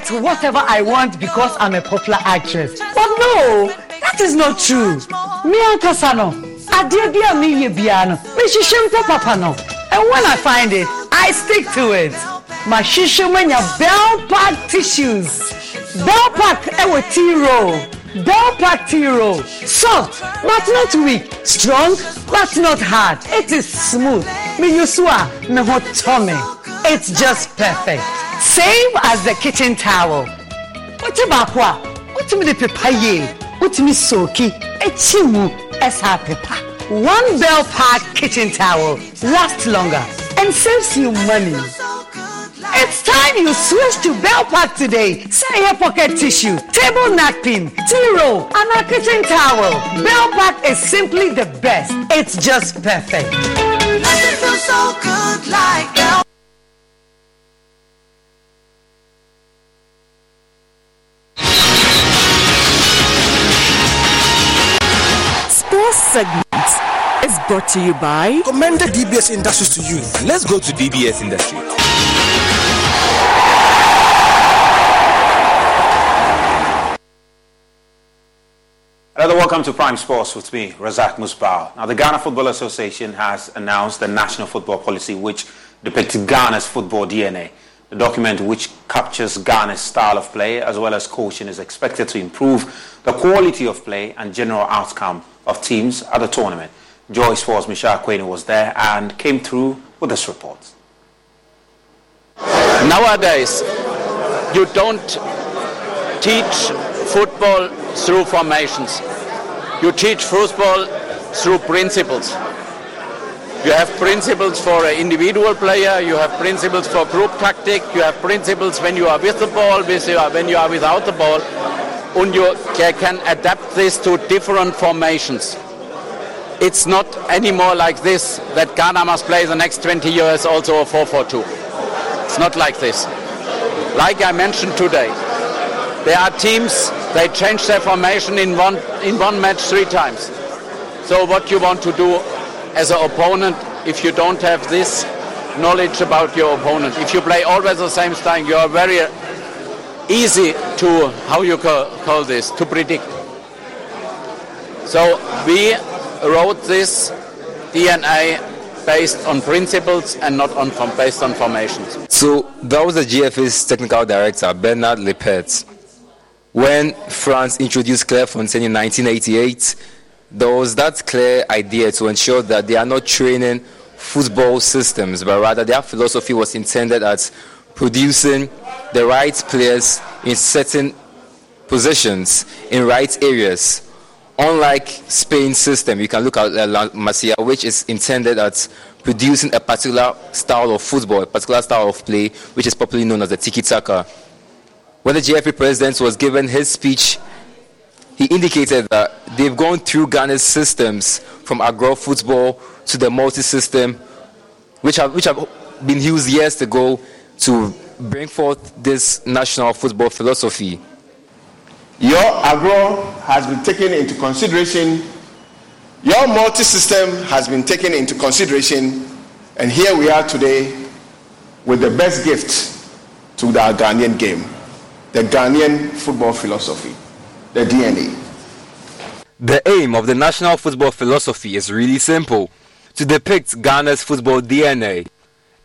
[SPEAKER 32] Get whatever I want because I'm a popular actress. But no, that is not true. Me ankasa no, adeɛ bi a meyɛ biara no, mehyehyɛ mpo papa no. And when I find it, I stick to it. Mahyehyɛ mu anya Bell Pack tissues. Bell Pack ɛwɔ tea roll. Bell Pack tea roll. Soft but not weak. Strong but not hard. It is smooth. Me use a me ho tɔ me. It's just perfect. Same as the kitchen towel. Wote baako a, wotumi de pepa yie, wotumi soaki, ekyi mu, ɛsa pepa. One Bell Pack kitchen towel lasts longer and saves you money. It's time you switch to Bell Pack today. Say your pocket tissue, table napkin, tea roll, and a kitchen towel. Bell Pack is simply the best. It's just perfect.
[SPEAKER 69] Nothing feels so good like Bell.
[SPEAKER 66] Segment is brought to you by
[SPEAKER 70] Commended DBS Industries to you. Let's go to DBS Industries.
[SPEAKER 71] Another welcome to Prime Sports with me, Razak Musbao. Now, the Ghana Football Association has announced the national football policy which depicts Ghana's football DNA. The document, which captures Ghana's style of play as well as coaching, is expected to improve the quality of play and general outcome of teams at the tournament. Joyce Sports Michelle Quayne was there and came through with this report.
[SPEAKER 72] Nowadays, you don't teach football through formations. You teach football through principles. You have principles for an individual player, you have principles for group tactic, you have principles when you are with the ball, when you are without the ball.
[SPEAKER 73] And you can adapt this to different formations. It's not anymore like this that Ghana must play the next 20 years also a 4-4-2. It's not like this. Like I mentioned today, there are teams they change their formation in one in one match three times. So what you want to do as an opponent if you don't have this knowledge about your opponent. If you play always the same style, you are very easy to, how you call this, to predict. So we wrote this DNA based on principles and not on based on formations.
[SPEAKER 74] So that was the GFA's technical director, Bernhard Lippert. When France introduced Clairefontaine in 1988, there was that clear idea to ensure that they are not training football systems, but rather their philosophy was intended at producing the right players in certain positions in right areas. Unlike Spain's system, you can look at uh, La Masia, which is intended at producing a particular style of football, a particular style of play, which is popularly known as the tiki-taka. When the GFA president was given his speech he indicated that they've gone through Ghana's systems from agro football to the multi system, which have, which have been used years ago to bring forth this national football philosophy.
[SPEAKER 75] Your agro has been taken into consideration, your multi system has been taken into consideration, and here we are today with the best gift to the Ghanaian game the Ghanaian football philosophy the DNA.
[SPEAKER 74] The aim of the national football philosophy is really simple to depict Ghana's football DNA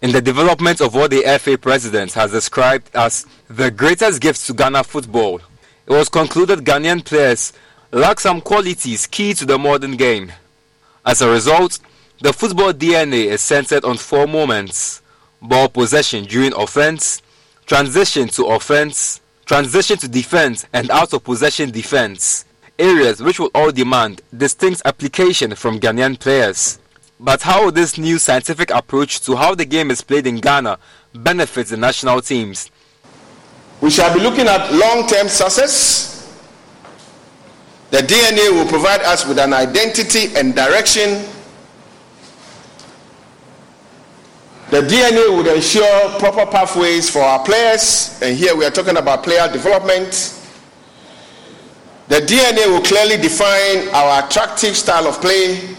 [SPEAKER 74] in the development of what the FA president has described as the greatest gift to Ghana football. It was concluded Ghanaian players lack some qualities key to the modern game. As a result, the football DNA is centered on four moments ball possession during offense, transition to offense, transition to defense, and out of possession defense. Areas which will all demand distinct application from Ghanaian players. But how this new scientific approach to how the game is played in Ghana benefits the national teams?
[SPEAKER 75] We shall be looking at long term success. The DNA will provide us with an identity and direction The DNA would ensure proper pathways for our players, and here we are talking about player development. The DNA will clearly define our attractive style of play,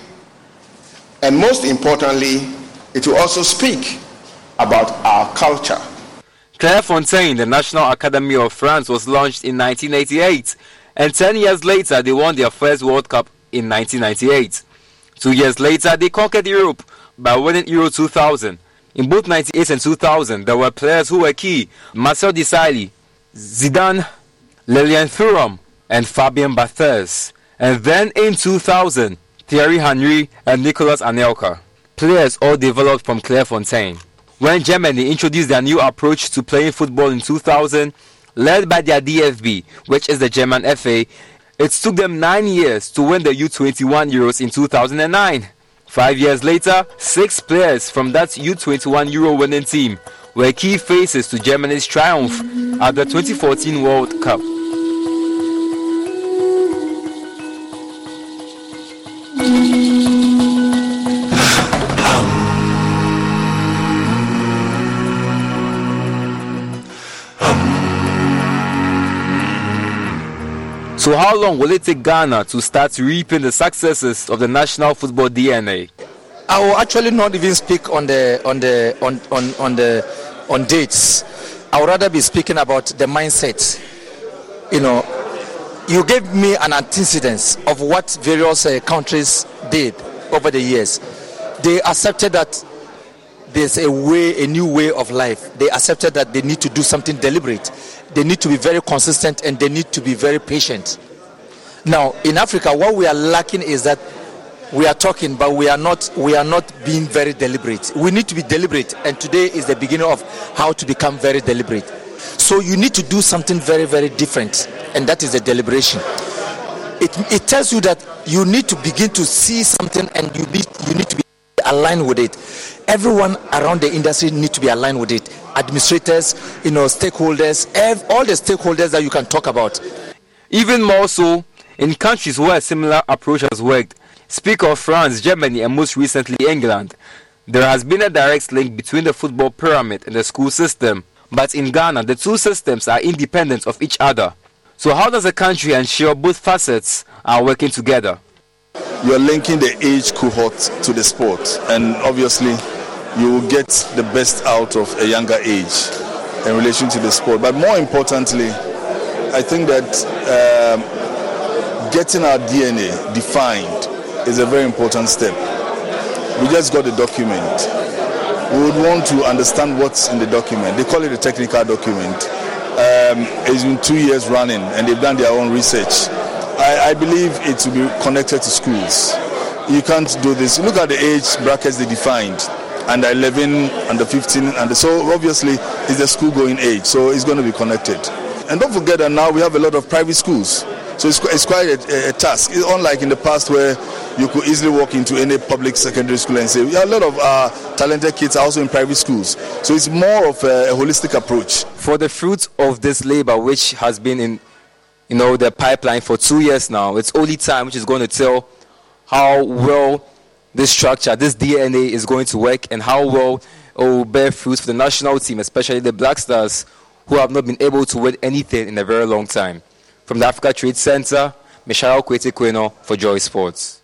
[SPEAKER 75] and most importantly, it will also speak about our culture.
[SPEAKER 74] Clairefontaine, the National Academy of France, was launched in 1988, and 10 years later, they won their first World Cup in 1998. Two years later, they conquered Europe by winning Euro 2000. In both 98 and 2000, there were players who were key Marcel Desailly, Zidane, Lilian Thuram, and Fabien Barthez. And then in 2000, Thierry Henry and Nicolas Anelka. Players all developed from Clairefontaine. When Germany introduced their new approach to playing football in 2000, led by their DFB, which is the German FA, it took them nine years to win the U21 Euros in 2009. Five years later, six players from that U21 Euro winning team were key faces to Germany's triumph at the 2014 World Cup. So, how long will it take Ghana to start reaping the successes of the national football DNA?
[SPEAKER 72] I will actually not even speak on the on the on on, on the on dates. I would rather be speaking about the mindset. You know, you gave me an antecedent of what various uh, countries did over the years. They accepted that there's a way, a new way of life. They accepted that they need to do something deliberate they need to be very consistent and they need to be very patient. Now, in Africa, what we are lacking is that we are talking, but we are not we are not being very deliberate. We need to be deliberate, and today is the beginning of how to become very deliberate. So you need to do something very very different, and that is the deliberation. It, it tells you that you need to begin to see something, and you be you need to be aligned with it. Everyone around the industry need to be aligned with it administrators, you know, stakeholders, all the stakeholders that you can talk about.
[SPEAKER 74] Even more so in countries where a similar approach has worked. Speak of France, Germany, and most recently England. There has been a direct link between the football pyramid and the school system. But in Ghana, the two systems are independent of each other. So, how does a country ensure both facets are working together?
[SPEAKER 68] You're linking the age cohort to the sport, and obviously, you will get the best out of a younger age in relation to the sport. But more importantly, I think that um, getting our DNA defined is a very important step. We just got the document. We would want to understand what's in the document. They call it a technical document. Um, it's been two years running and they've done their own research. I, I believe it will be connected to schools. You can't do this. Look at the age brackets they defined under 11, under 15, and so obviously it's the school going age, so it's going to be connected. And don't forget that now we have a lot of private schools. So it's, it's quite a, a, task. It's unlike in the past where you could easily walk into any public secondary school and say, yeah, a lot of our talented kids are also in private schools. So it's more of a, a holistic approach.
[SPEAKER 74] For the fruits of this labor, which has been in you know, their pipeline for two years now, it's only time which is going to tell how well this structure, this DNA is going to work and how well it will bear fruits for the national team, especially the Black Stars, who have not been able to win anything in a very long time. From the Africa Trade Center, Michelle Kwete Queno for Joy Sports.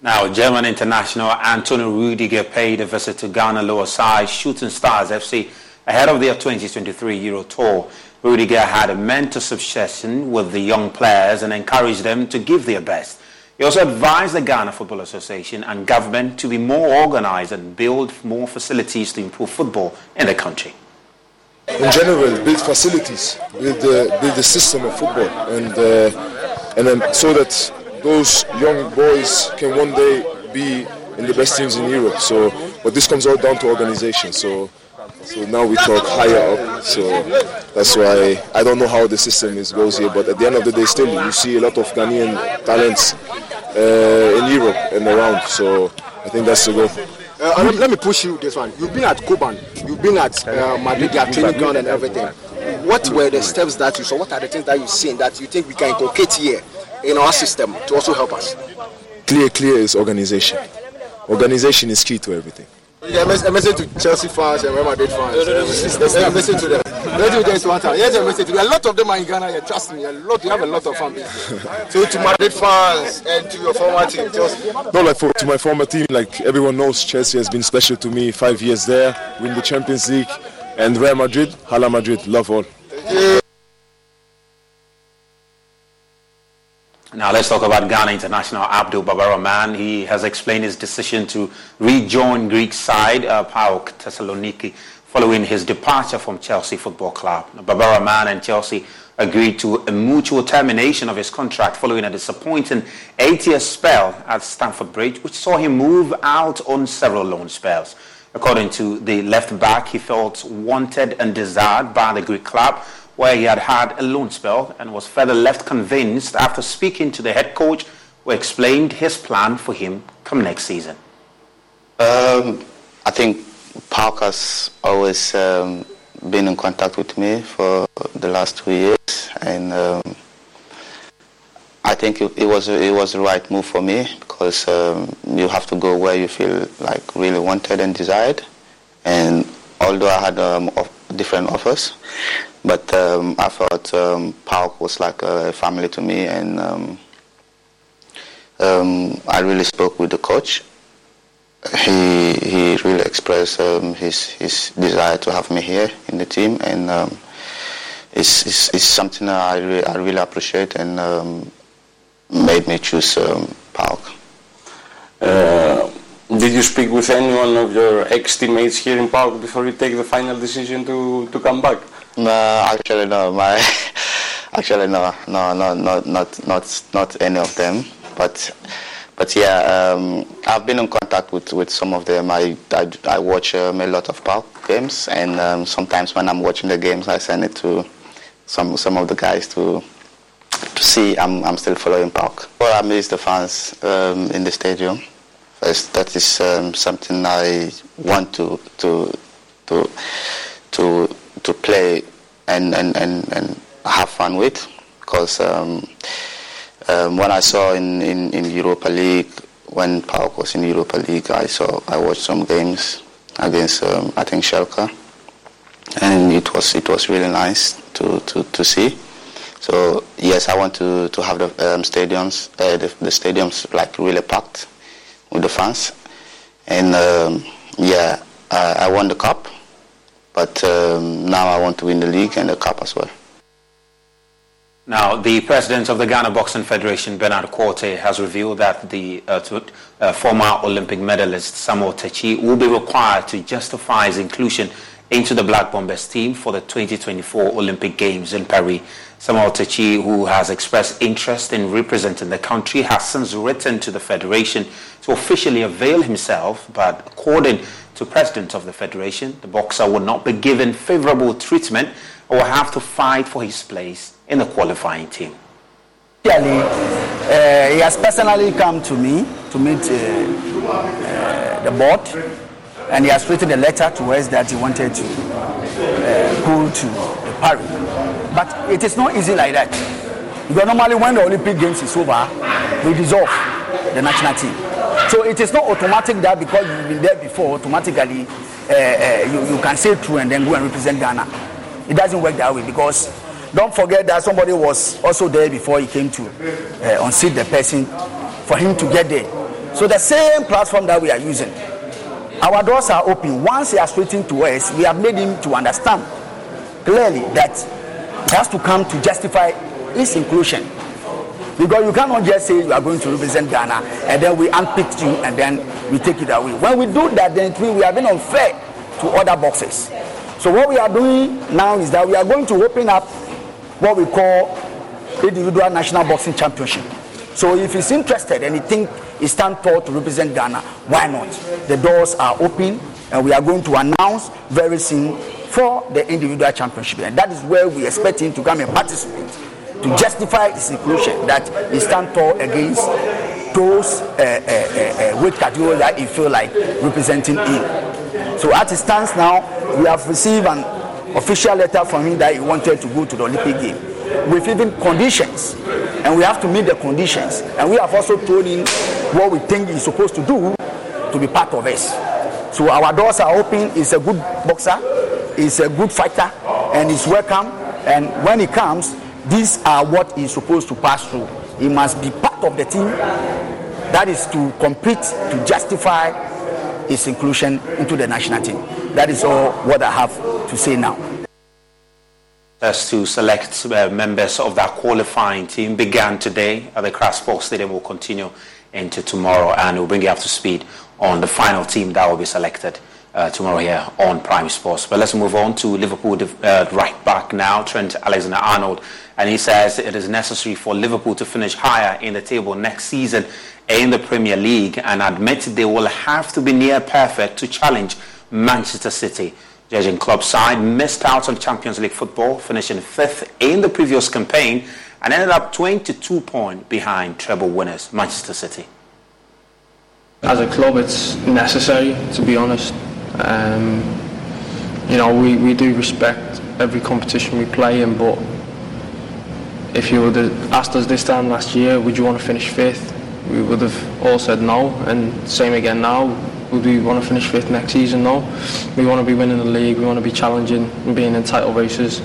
[SPEAKER 71] Now, German international Antonio Rudiger paid a visit to Ghana lower side Shooting Stars FC ahead of their 2023 Euro Tour. Rudiger had a mentorship session with the young players and encouraged them to give their best. He also advised the Ghana Football Association and government to be more organized and build more facilities to improve football in the country
[SPEAKER 76] in general build facilities, build the, build the system of football, and uh, and so that those young boys can one day be in the best teams in Europe. So, but this comes all down to organization. So, so now we talk higher up. So that's why I don't know how the system is goes here. But at the end of the day, still you see a lot of Ghanaian talents uh, in Europe and around. So I think that's the goal.
[SPEAKER 22] Uh, let, let, me push you this one. You've been at Cobham, you've been at uh, Madrid, your training ground and everything. What were the steps that you saw? What are the things that you've seen that you think we can inculcate here in our system to also help us?
[SPEAKER 76] Clear, clear is organization. Organization is key to everything.
[SPEAKER 22] Yeah, a message to Chelsea fans and Real Madrid fans. A message to them. Let me just one time. Here's a message. A lot of them are in Ghana. Yeah, trust me. A lot. You have a lot of fans. *laughs* so to Madrid fans and to your former team, Chelsea.
[SPEAKER 76] No, like for, to my former team, like everyone knows, Chelsea has been special to me. Five years there, win the Champions League, and Real Madrid, Hala Madrid, love all.
[SPEAKER 71] Now let's talk about Ghana international Abdul Baba Rahman. He has explained his decision to rejoin Greek side uh, PAOK Thessaloniki following his departure from Chelsea Football Club. Baba Rahman and Chelsea agreed to a mutual termination of his contract following a disappointing eight-year spell at Stamford Bridge, which saw him move out on several loan spells. According to the left back, he felt wanted and desired by the Greek club where he had had a loan spell and was further left convinced after speaking to the head coach who explained his plan for him come next season.
[SPEAKER 77] Um, I think PAOK has always um, been in contact with me for the last two years, and um, I think it, it, was it was the right move for me because um, you have to go where you feel like really wanted and desired. And although I had um, different offers, but um, I thought um, PAOK was like a family to me, and um, um, I really spoke with the coach. He he really expressed um, his his desire to have me here in the team, and um, it's, it's, it's something I really, I really appreciate, and made me choose PAOK.
[SPEAKER 78] Uh, did you speak with anyone of your ex-teammates here in PAOK before you take the final decision to, to come back?
[SPEAKER 77] No, actually no. My *laughs* actually no, no, no, not not not not any of them. But but yeah, um, I've been in contact with, with some of them. I I, I watch um, a lot of PAOK games, and um, sometimes when I'm watching the games, I send it to some some of the guys to to see I'm I'm still following PAOK. Well, I miss the fans um, in the stadium. First, that is um, something I want to to to to to play and, and, and, and have fun with. Because um, um, when I saw in, in, in Europa League, when PAOK was in Europa League, I saw I watched some games against um, I think Schalke, and it was it was really nice to, to, to see. So yes, I want to, to have the um, stadiums uh, the, the stadiums like really packed with the fans, and um, yeah, I, I won the cup, but um, now I want to win the league and the cup as well.
[SPEAKER 71] Now, the president of the Ghana Boxing Federation, Bernard Quartey, has revealed that the uh, to, uh, former Olympic medalist Samuel Takyi will be required to justify his inclusion into the Black Bombers team for the 2024 Olympic Games in Paris. Samuel Takyi, who has expressed interest in representing the country, has since written to the federation to officially avail himself, but according to president of the federation, the boxer will not be given favorable treatment or will have to fight for his place in the qualifying team.
[SPEAKER 68] Clearly, uh, he has personally come to me to meet uh, uh, the board, and he has written a letter to us that he wanted to uh, go to Paris. But it is not easy like that. Because normally, when the Olympic Games is over, we dissolve the national team. So it is not automatic that because you've been there before, automatically uh, uh, you, you can say true and then go and represent Ghana. It doesn't work that way because don't forget that somebody was also there before he came to uh, unseat the person for him to get there. So the same platform that we are using, our doors are open. Once he has written to us, we have made him to understand clearly that he has to come to justify his inclusion. Because you cannot just say you are going to represent Ghana and then we unpick you and then we take it away. When we do that, then we are being unfair to other boxes. So what we are doing now is that we are going to open up what we call individual national boxing championship. So if he's interested and he think he stand tall to represent Ghana, why not? The doors are open and we are going to announce very soon for the individual championship. And that is where we expect him to come and participate to justify his inclusion that he stand tall against those uh, uh, uh, weight categories that he feel like representing him. So as it stands now, we have received an official letter from him that he wanted to go to the Olympic game with even conditions, and we have to meet the conditions. And we have also told him what we think he's supposed to do to be part of us. So our doors are open. He's a good boxer, he's a good fighter, and he's welcome. And when he comes, these are what he's supposed to pass through. He must be part of the team. That is to compete to justify his inclusion into the national team. That is all what I have to say now.
[SPEAKER 71] As to select uh, members of that qualifying team began today at the Accra Sports Stadium will continue into tomorrow and we'll bring you up to speed on the final team that will be selected uh, tomorrow here on Prime Sports. But let's move on to Liverpool uh, right back now, Trent Alexander-Arnold. And he says it is necessary for Liverpool to finish higher in the table next season in the Premier League and admit they will have to be near perfect to challenge Manchester City. Jurgen Klopp's side missed out on Champions League football, finishing fifth in the previous campaign and ended up 22 points behind treble winners Manchester City.
[SPEAKER 79] As a club, it's necessary, to be honest. Um, you know, we, we do respect every competition we play in, but if you would have asked us this time last year, would you want to finish fifth? We would have all said no, and same again now. Would we want to finish fifth next season? No. We want to be winning the league. We want to be challenging and being in title races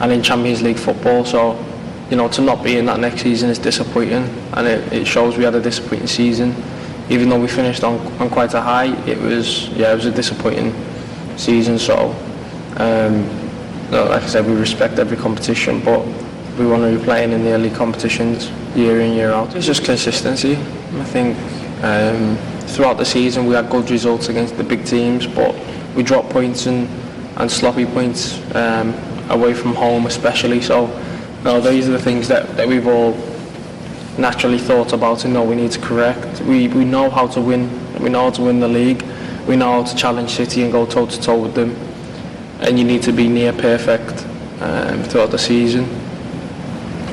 [SPEAKER 79] and in Champions League football. So, you know, to not be in that next season is disappointing, and it, it shows we had a disappointing season. Even though we finished on, on quite a high, it was yeah, it was a disappointing season. So, um, like I said, we respect every competition, but we want to be playing in the elite competitions year in year out. It's just consistency. I think. Um, throughout the season we had good results against the big teams, but we dropped points and, and sloppy points um, away from home especially. So no, these are the things that, that we've all naturally thought about and know we need to correct. We, we know how to win. We know how to win the league. We know how to challenge City and go toe to toe with them. And you need to be near perfect um, throughout the season.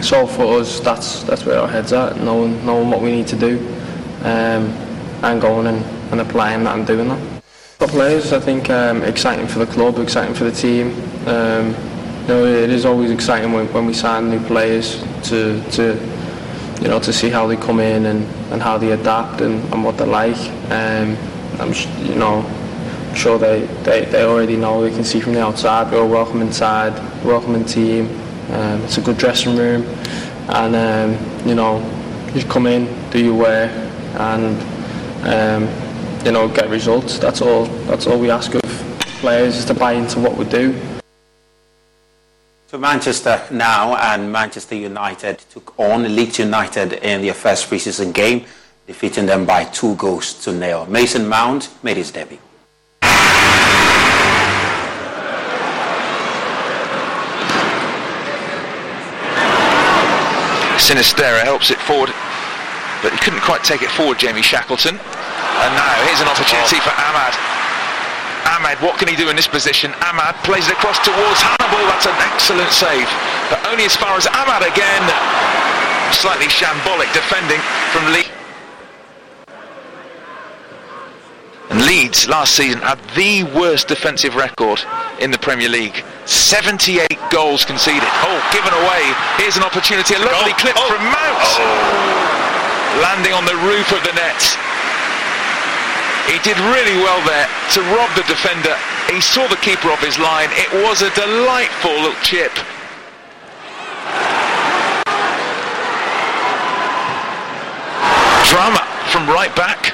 [SPEAKER 79] So for us, that's that's where our heads at, knowing knowing what we need to do. Um, and going and, and applying that and doing that. The players, I think, um, exciting for the club, exciting for the team. Um, you know, it is always exciting when, when we sign new players. to to you know to see how they come in and, and how they adapt and, and what they're like. Um, I'm you know sure they, they, they already know they can see from the outside we're a welcome inside welcoming team. Um, it's a good dressing room. And um, you know you come in do your work and um, you know get results. That's all that's all we ask of players is to buy into what we do
[SPEAKER 71] To Manchester now, and Manchester United took on Leeds United in their first preseason game, defeating them by two goals to nil. Mason Mount made his debut.
[SPEAKER 80] Sinisterra helps it forward, but he couldn't quite take it forward, Jamie Shackleton. And now here's an opportunity for Amad. Amad, what can he do in this position? Amad plays it across towards Hannibal. That's an excellent save, but only as far as Amad again. Slightly shambolic defending from Lee. And Leeds last season had the worst defensive record in the Premier League. 78 goals conceded. Oh, given away. Here's an opportunity. A lovely clip from oh. Mount. Oh. Landing on the roof of the net. He did really well there to rob the defender. He saw the keeper off his line. It was a delightful little chip. Drameh from right back.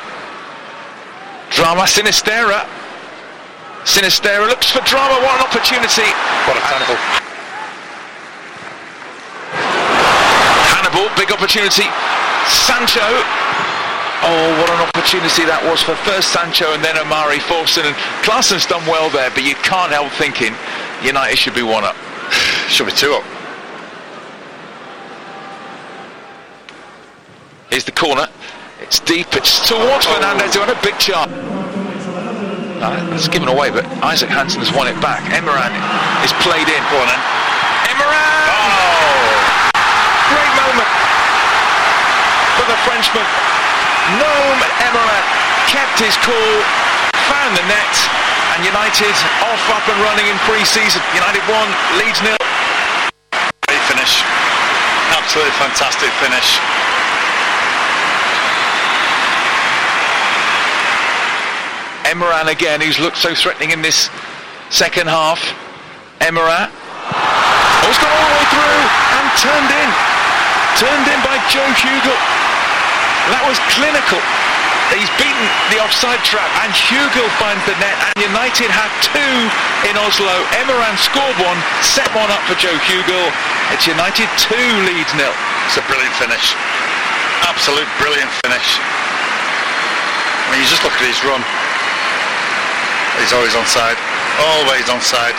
[SPEAKER 80] Drameh Sinisterra. Sinisterra looks for Drameh. What an opportunity. What a Hannibal. Hannibal, big opportunity. Sancho. Oh, what an opportunity that was for first Sancho and then Omari Forson. And Klaesson's done well there, but you can't help thinking United should be one up. *sighs*
[SPEAKER 81] should be two up.
[SPEAKER 80] Here's the corner. It's deep. It's towards Fernandes who had a big chance. Uh, it's given away, but Isaac Hansen has won it back. Emeran is played in. Go on. Emeran! Oh! Great moment for the Frenchman. Noam Emeran kept his cool, found the net, and United off up and running in pre-season. United won, Leeds nil.
[SPEAKER 81] Great finish. Absolutely fantastic finish.
[SPEAKER 80] Emeran again, who's looked so threatening in this second half. Emeran. Oh, it's gone all the way through and turned in. Turned in by Joe Hugill. That was clinical. He's beaten the offside trap and Hugill finds the net and United had two in Oslo. Emeran scored one, set one up for Joe Hugill. It's United 2 Leeds nil.
[SPEAKER 81] It's a brilliant finish. Absolute brilliant finish. I mean, you just look at his run. He's always on side. Always on side.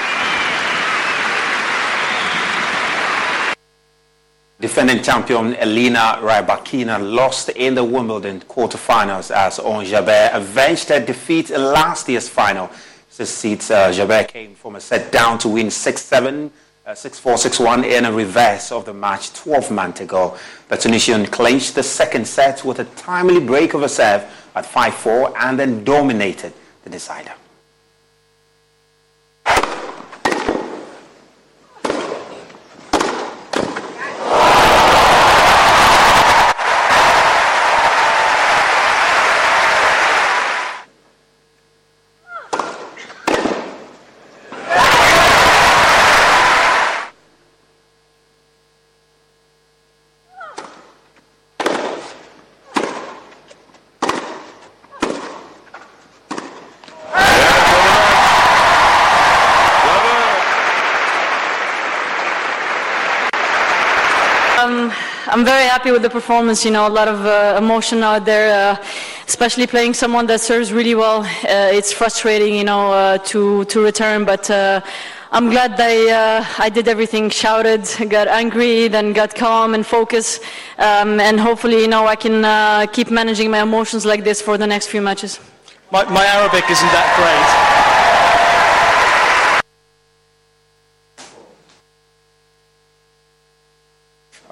[SPEAKER 71] Defending champion Elena Rybakina lost in the Wimbledon quarterfinals as Ons Jabeur avenged her defeat in last year's final. This seat, uh, Jabeur came from a set down to win 6-7, uh, 6-4, 6-1 in a reverse of the match 12 months ago. The Tunisian clinched the second set with a timely break of a serve at 5-4 and then dominated the decider.
[SPEAKER 82] Um, I'm very happy with the performance. You know, a lot of uh, emotion out there, uh, especially playing someone that serves really well. Uh, it's frustrating, you know, uh, to to return, but. Uh, I'm glad I, uh, I did everything, shouted, got angry, then got calm and focused, um, and hopefully, you know, I can keep managing my emotions like this for the next few matches.
[SPEAKER 83] My, my Arabic isn't that great.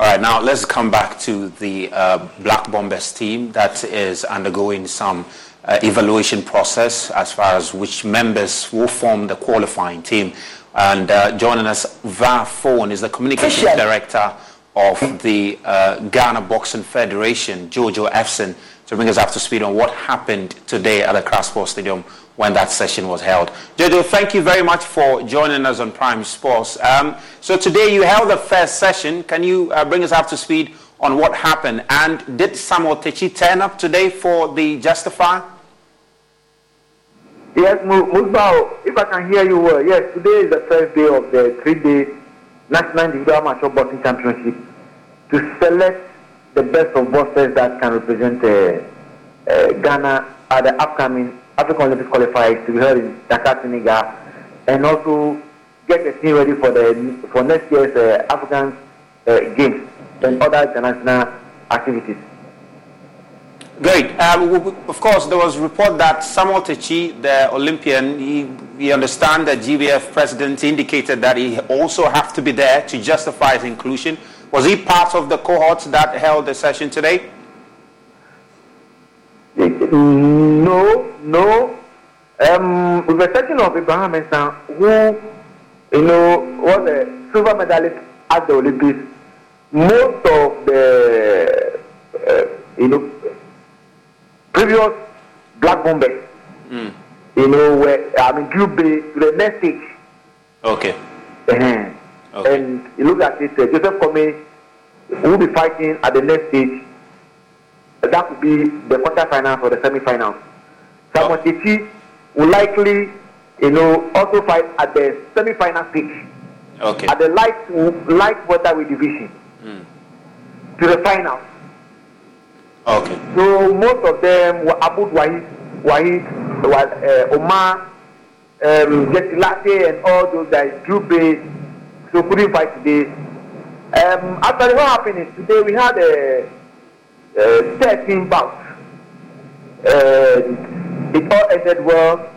[SPEAKER 71] All right, now let's come back to the uh, Black Bombers team that is undergoing some uh, evaluation process as far as which members will form the qualifying team. And uh, joining us via phone is the communications director of the uh, Ghana Boxing Federation, Jojo Efson, to bring us up to speed on what happened today at the Accra Sports Stadium when that session was held. Jojo, thank you very much for joining us on Prime Sports. Um, so today you held the first session. Can you uh, bring us up to speed on what happened? And did Samuel Takyi turn up today for the Justify?
[SPEAKER 22] Yes, Musbao, if I can hear you well, yes, today is the first day of the three-day National Individual Amateur Boxing Championship to select the best of boxers that can represent uh, uh, Ghana at the upcoming African Olympics qualifiers to be held in Dakar, Senegal, and also get the team ready for the for next year's uh, African uh, Games and other international activities.
[SPEAKER 71] Great. Uh, of course, there was report that Samuel Takyi, the Olympian, he, we understand that GBF president indicated that he also have to be there to justify his inclusion. Was he part of the cohorts that held the session today?
[SPEAKER 22] No, no. Um, with the exception of Abraham Mensah, who, you know, was a silver medalist at the Olympics, most of the, uh, you know, previous black bombers, mm. you know, were, I mean, Group to the next stage.
[SPEAKER 71] Okay.
[SPEAKER 22] Uh-huh. okay. And you look at it, uh, Joseph Kome will be fighting at the next stage. That would be the quarterfinals or the semi-finals. Samuel oh. will likely, you know, also fight at the semi-final stage.
[SPEAKER 71] Okay.
[SPEAKER 22] At the light light welterweight division. Mm. To the finals.
[SPEAKER 71] Okay.
[SPEAKER 22] So most of them were Abud Wahid, Wahid, uh, Omar, um, Latte, and all those guys, Drew Bay, so couldn't fight today. Um, actually, what happened is today we had a, a 13 bouts. Uh, it all ended well.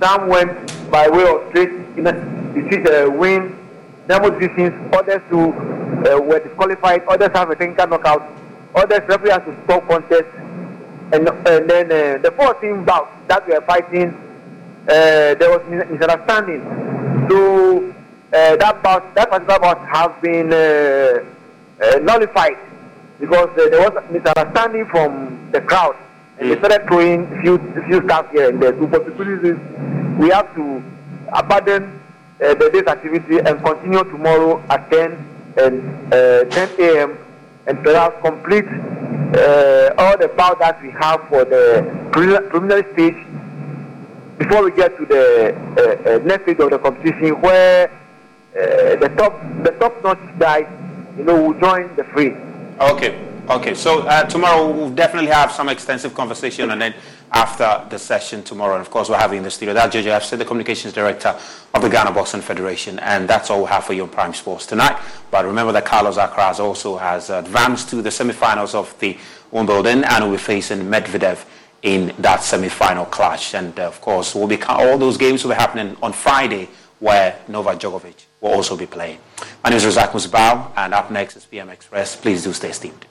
[SPEAKER 22] Some went by way of straight you know, uh, win, number decisions. Others who uh, were disqualified. Others have a technical knockout others referee has to stop contest and, and then uh, the 14 bout that we are fighting uh, there was misunderstanding so uh, that bout that particular bout has been uh, uh, nullified because uh, there was misunderstanding from the crowd. And they started throwing few few stuff here and there. So possibilities we have to abandon the day's activity and continue tomorrow at 10 and 10 a.m and perhaps complete uh, all the power that we have for the preliminary stage before we get to the uh, uh, next stage of the competition where uh, the top the top notch guys you know will join the free.
[SPEAKER 71] Okay. Okay, so uh, tomorrow we'll definitely have some extensive conversation, and then after the session tomorrow, and of course we're having in the studio that Jojo Efson, the communications director of the Ghana Boxing Federation, and that's all we have for you on Prime Sports tonight. But remember that Carlos Alcaraz also has advanced to the semi-finals of the Wimbledon, and will be facing Medvedev in that semi-final clash. And uh, of course, we'll be all those games will be happening on Friday, where Novak Djokovic will also be playing. My name is Razak Musbao, and up next is PM Express. Please do stay steamed.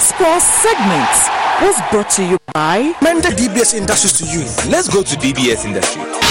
[SPEAKER 84] Sports segments was brought to you by
[SPEAKER 49] Mender DBS Industries to you. Let's go to DBS Industries.